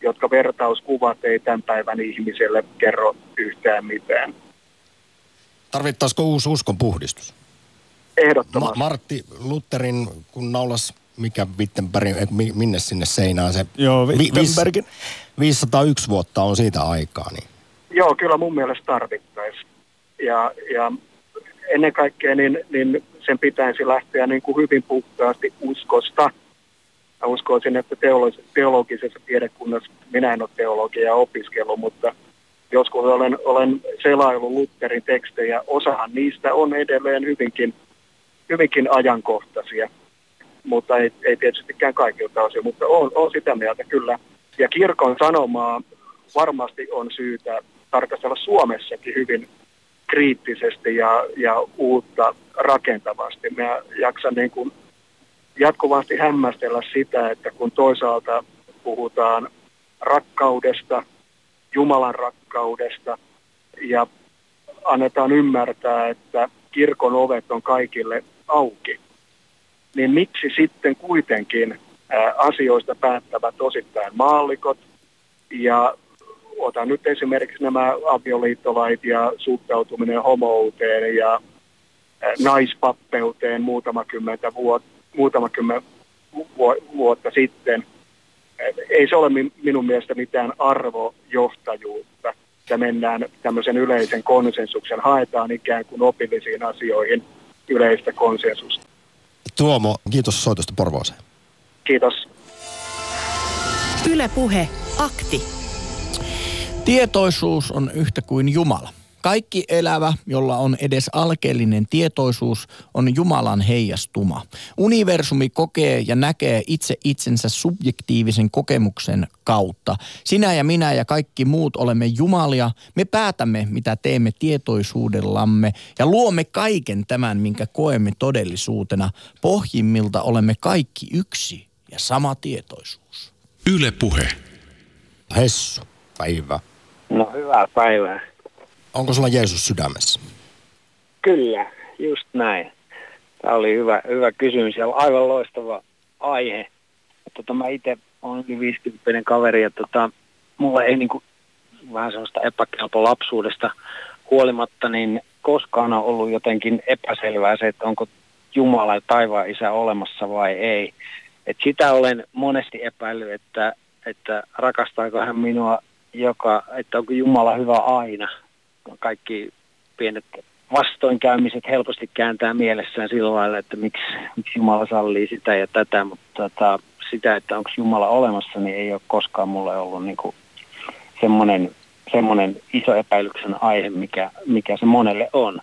jotka vertauskuvat ei tämän päivän ihmiselle kerro yhtään mitään. Tarvittaisiko uusi uskon puhdistus? Ehdottomasti. Ma- Martti Lutherin, kun naulas mikä Wittenberg, että minne sinne seinään se... Joo, Wittenbergin. 501 vuotta on siitä aikaa, niin Joo, kyllä mun mielestä tarvittaisiin. Ja, ja ennen kaikkea niin, niin sen pitäisi lähteä niin kuin hyvin puhtaasti uskosta. Mä uskoisin, että teologis- teologisessa tiedekunnassa, minä en ole teologiaa opiskellut, mutta joskus olen, olen selaillut Lutherin tekstejä. Osahan niistä on edelleen hyvinkin, hyvinkin ajankohtaisia, mutta ei, ei tietystikään kaikilta osin, mutta on, on sitä mieltä kyllä. Ja kirkon sanomaa varmasti on syytä tarkastella Suomessakin hyvin kriittisesti ja, ja uutta rakentavasti. Mä jaksan niin kuin jatkuvasti hämmästellä sitä, että kun toisaalta puhutaan rakkaudesta, Jumalan rakkaudesta ja annetaan ymmärtää, että kirkon ovet on kaikille auki, niin miksi sitten kuitenkin asioista päättävät osittain maallikot ja otan nyt esimerkiksi nämä avioliittolait ja suhtautuminen homouteen ja naispappeuteen muutama, kymmentä vuot, muutama kymmen vuotta sitten. Ei se ole minun mielestä mitään arvojohtajuutta, että mennään tämmöisen yleisen konsensuksen, haetaan ikään kuin opillisiin asioihin yleistä konsensusta. Tuomo, kiitos soitosta Porvooseen. Kiitos. Ylepuhe akti. Tietoisuus on yhtä kuin Jumala. Kaikki elävä, jolla on edes alkeellinen tietoisuus, on Jumalan heijastuma. Universumi kokee ja näkee itse itsensä subjektiivisen kokemuksen kautta. Sinä ja minä ja kaikki muut olemme Jumalia. Me päätämme, mitä teemme tietoisuudellamme ja luomme kaiken tämän, minkä koemme todellisuutena. Pohjimmilta olemme kaikki yksi ja sama tietoisuus. Yle puhe. Hessu, päivä. No hyvää päivää. Onko sulla Jeesus sydämessä? Kyllä, just näin. Tämä oli hyvä, hyvä kysymys ja aivan loistava aihe. Tota, mä itse olen yli 50 kaveri ja tota, mulla ei niin kuin, vähän sellaista epäkelpo lapsuudesta huolimatta, niin koskaan on ollut jotenkin epäselvää se, että onko Jumala ja taivaan isä olemassa vai ei. Et sitä olen monesti epäillyt, että, että rakastaako hän minua joka, että onko Jumala hyvä aina. Kaikki pienet vastoinkäymiset helposti kääntää mielessään sillä lailla, että miksi, miksi Jumala sallii sitä ja tätä, mutta tota, sitä, että onko Jumala olemassa, niin ei ole koskaan mulle ollut niin kuin semmoinen semmoinen iso epäilyksen aihe, mikä, mikä se monelle on.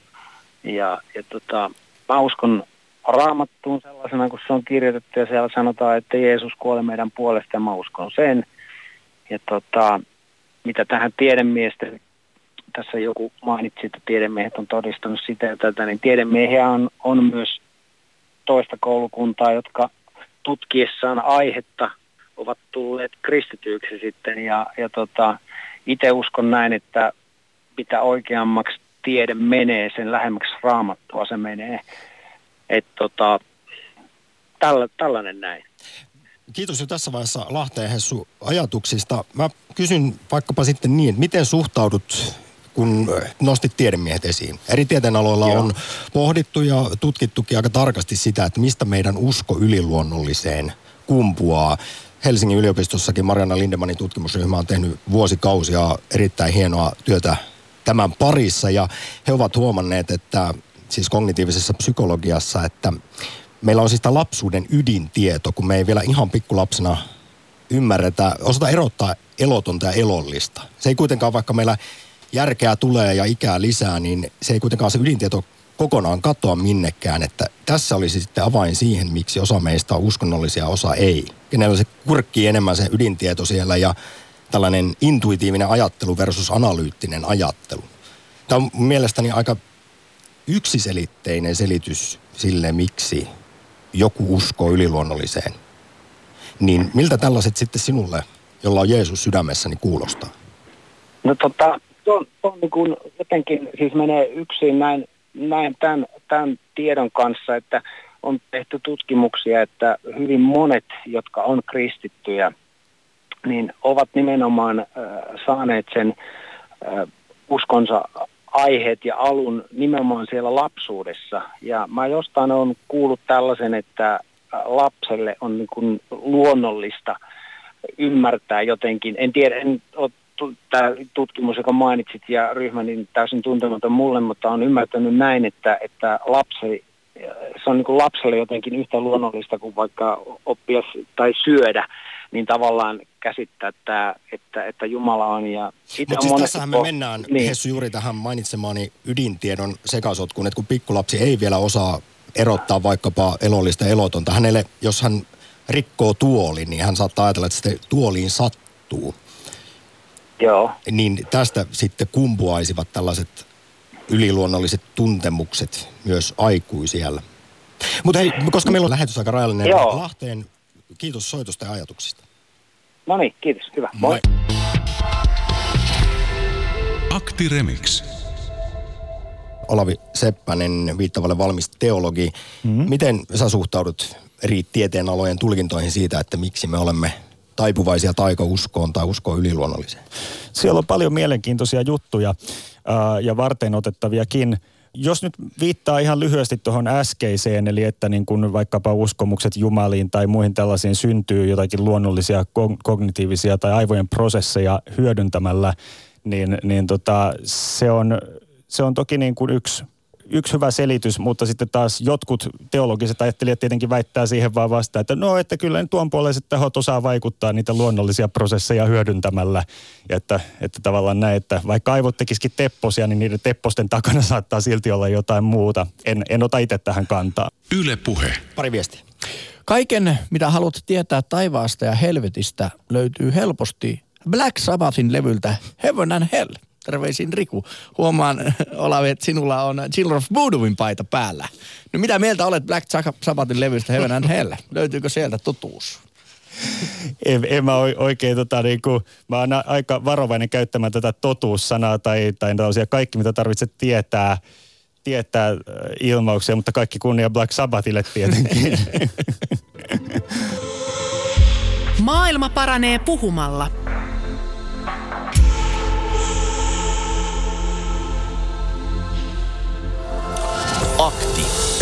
Ja, ja tota, mä uskon raamattuun sellaisena, kun se on kirjoitettu ja siellä sanotaan, että Jeesus kuoli meidän puolesta ja mä uskon sen. Ja tota, mitä tähän tiedemiesten, tässä joku mainitsi, että tiedemiehet on todistanut sitä ja tätä, niin tiedemiehiä on, on myös toista koulukuntaa, jotka tutkiessaan aihetta ovat tulleet kristityiksi sitten ja, ja tota, itse uskon näin, että mitä oikeammaksi tiede menee, sen lähemmäksi raamattua se menee. Että tota, tällä, tällainen näin. Kiitos jo tässä vaiheessa Lahteen Hessu ajatuksista. Mä kysyn vaikkapa sitten niin, että miten suhtaudut kun nostit tiedemiehet esiin. Eri tieteenaloilla Joo. on pohdittu ja tutkittukin aika tarkasti sitä, että mistä meidän usko yliluonnolliseen kumpuaa. Helsingin yliopistossakin Mariana Lindemanin tutkimusryhmä on tehnyt vuosikausia erittäin hienoa työtä tämän parissa ja he ovat huomanneet, että siis kognitiivisessa psykologiassa, että meillä on siis tämä lapsuuden ydintieto, kun me ei vielä ihan pikkulapsena ymmärretä, osata erottaa elotonta ja elollista. Se ei kuitenkaan, vaikka meillä järkeä tulee ja ikää lisää, niin se ei kuitenkaan se ydintieto kokonaan katoa minnekään, että tässä olisi sitten avain siihen, miksi osa meistä on uskonnollisia, osa ei. Kenellä se kurkkii enemmän se ydintieto siellä ja tällainen intuitiivinen ajattelu versus analyyttinen ajattelu. Tämä on mielestäni aika yksiselitteinen selitys sille, miksi joku uskoo yliluonnolliseen. Niin miltä tällaiset sitten sinulle, jolla on Jeesus sydämessäni, kuulostaa? No tota, tuon, tuon niin kuin jotenkin siis menee yksin näin, näin tämän, tämän tiedon kanssa, että on tehty tutkimuksia, että hyvin monet, jotka on kristittyjä, niin ovat nimenomaan äh, saaneet sen äh, uskonsa aiheet ja alun nimenomaan siellä lapsuudessa. Ja mä jostain olen kuullut tällaisen, että lapselle on niin kuin luonnollista ymmärtää jotenkin. En tiedä, en ole tämä tutkimus, joka mainitsit ja ryhmä, niin täysin tuntematon mulle, mutta on ymmärtänyt näin, että, että lapsi, se on niin kuin lapselle jotenkin yhtä luonnollista kuin vaikka oppia tai syödä, niin tavallaan käsittää, että, että, että Jumala on. Ja Mutta siis tässähän me mennään, niin. Hessu, juuri tähän mainitsemaani ydintiedon sekasotkuun, että kun pikkulapsi ei vielä osaa erottaa vaikkapa elollista elotonta, hänelle, jos hän rikkoo tuoli, niin hän saattaa ajatella, että tuoliin sattuu. Joo. Niin tästä sitten kumpuaisivat tällaiset yliluonnolliset tuntemukset myös aikuisiellä. Mutta hei, koska meillä on lähetys aika rajallinen Joo. Lahteen, kiitos soitosta ja ajatuksista. No niin, kiitos. Hyvä. Moi. Moi. Akti Remix. Olavi Seppänen, viittavalle valmis teologi. Mm-hmm. Miten sä suhtaudut eri tieteenalojen tulkintoihin siitä, että miksi me olemme taipuvaisia taikauskoon tai uskoon yliluonnolliseen? Siellä on paljon mielenkiintoisia juttuja ja varten otettaviakin. Jos nyt viittaa ihan lyhyesti tuohon äskeiseen, eli että niin kun vaikkapa uskomukset jumaliin tai muihin tällaisiin syntyy jotakin luonnollisia kognitiivisia tai aivojen prosesseja hyödyntämällä, niin, niin tota, se, on, se on toki niin kuin yksi yksi hyvä selitys, mutta sitten taas jotkut teologiset ajattelijat tietenkin väittää siihen vaan vastaan, että no, että kyllä ne tuonpuoleiset tahot osaa vaikuttaa niitä luonnollisia prosesseja hyödyntämällä. Ja että, että tavallaan näin, että vaikka aivot tekisikin tepposia, niin niiden tepposten takana saattaa silti olla jotain muuta. En, en ota itse tähän kantaa. Yle puhe. Pari viestiä. Kaiken, mitä haluat tietää taivaasta ja helvetistä, löytyy helposti Black Sabbathin levyltä Heaven and Hell. Terveisin Riku. Huomaan, Olavi, että sinulla on Children of Voodooin paita päällä. No mitä mieltä olet Black Sabbathin levystä Heaven and Hell? Löytyykö sieltä totuus? en, en mä oikein, tota, niin kuin, mä oon aika varovainen käyttämään tätä totuussanaa tai, tai tällaisia kaikki, mitä tarvitset tietää, tietää äh, ilmauksia, mutta kaikki kunnia Black Sabbathille tietenkin. Maailma paranee puhumalla.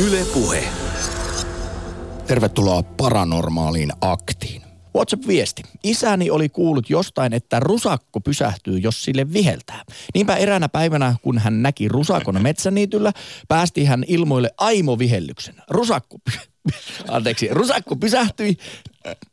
Yle Puhe. Tervetuloa paranormaaliin aktiin. WhatsApp-viesti. Isäni oli kuullut jostain, että rusakko pysähtyy, jos sille viheltää. Niinpä eräänä päivänä, kun hän näki rusakon metsäniityllä, päästi hän ilmoille aimovihellyksen. Rusakko, anteeksi, rusakko pysähtyi,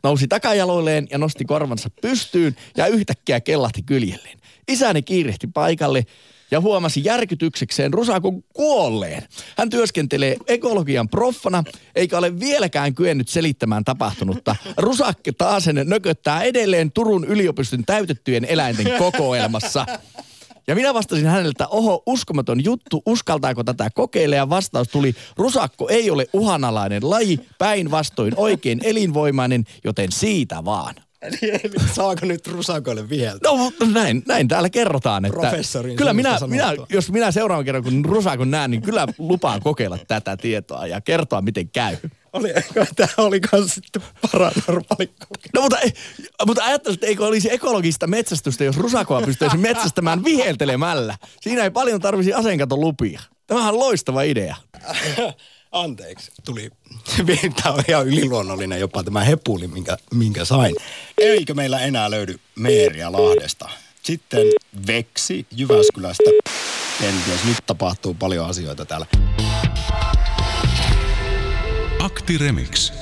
nousi takajaloilleen ja nosti korvansa pystyyn ja yhtäkkiä kellahti kyljelleen. Isäni kiirehti paikalle ja huomasi järkytyksekseen rusakon kuolleen. Hän työskentelee ekologian proffana, eikä ole vieläkään kyennyt selittämään tapahtunutta. Rusakke taasen nököttää edelleen Turun yliopiston täytettyjen eläinten kokoelmassa. Ja minä vastasin häneltä, oho, uskomaton juttu, uskaltaako tätä kokeilla? Ja vastaus tuli, rusakko ei ole uhanalainen laji, päinvastoin oikein elinvoimainen, joten siitä vaan. Eli saako nyt rusakoille vielä? No mutta näin, näin täällä kerrotaan, että Professorin kyllä minä, minä, jos minä seuraavan kerran kun rusakon näen, niin kyllä lupaan kokeilla tätä tietoa ja kertoa miten käy. Oli, tämä oli kans sitten paranormaali No mutta, mutta ajattelin, että eikö olisi ekologista metsästystä, jos rusakoa pystyisi metsästämään viheltelemällä. Siinä ei paljon tarvisi aseenkaton lupia. Tämähän on loistava idea. Anteeksi, tuli. Tämä on ihan yliluonnollinen jopa tämä hepuli, minkä, minkä sain. Eikö meillä enää löydy Meeriä Lahdesta? Sitten Veksi Jyväskylästä. Kenties nyt tapahtuu paljon asioita täällä. Akti Remix.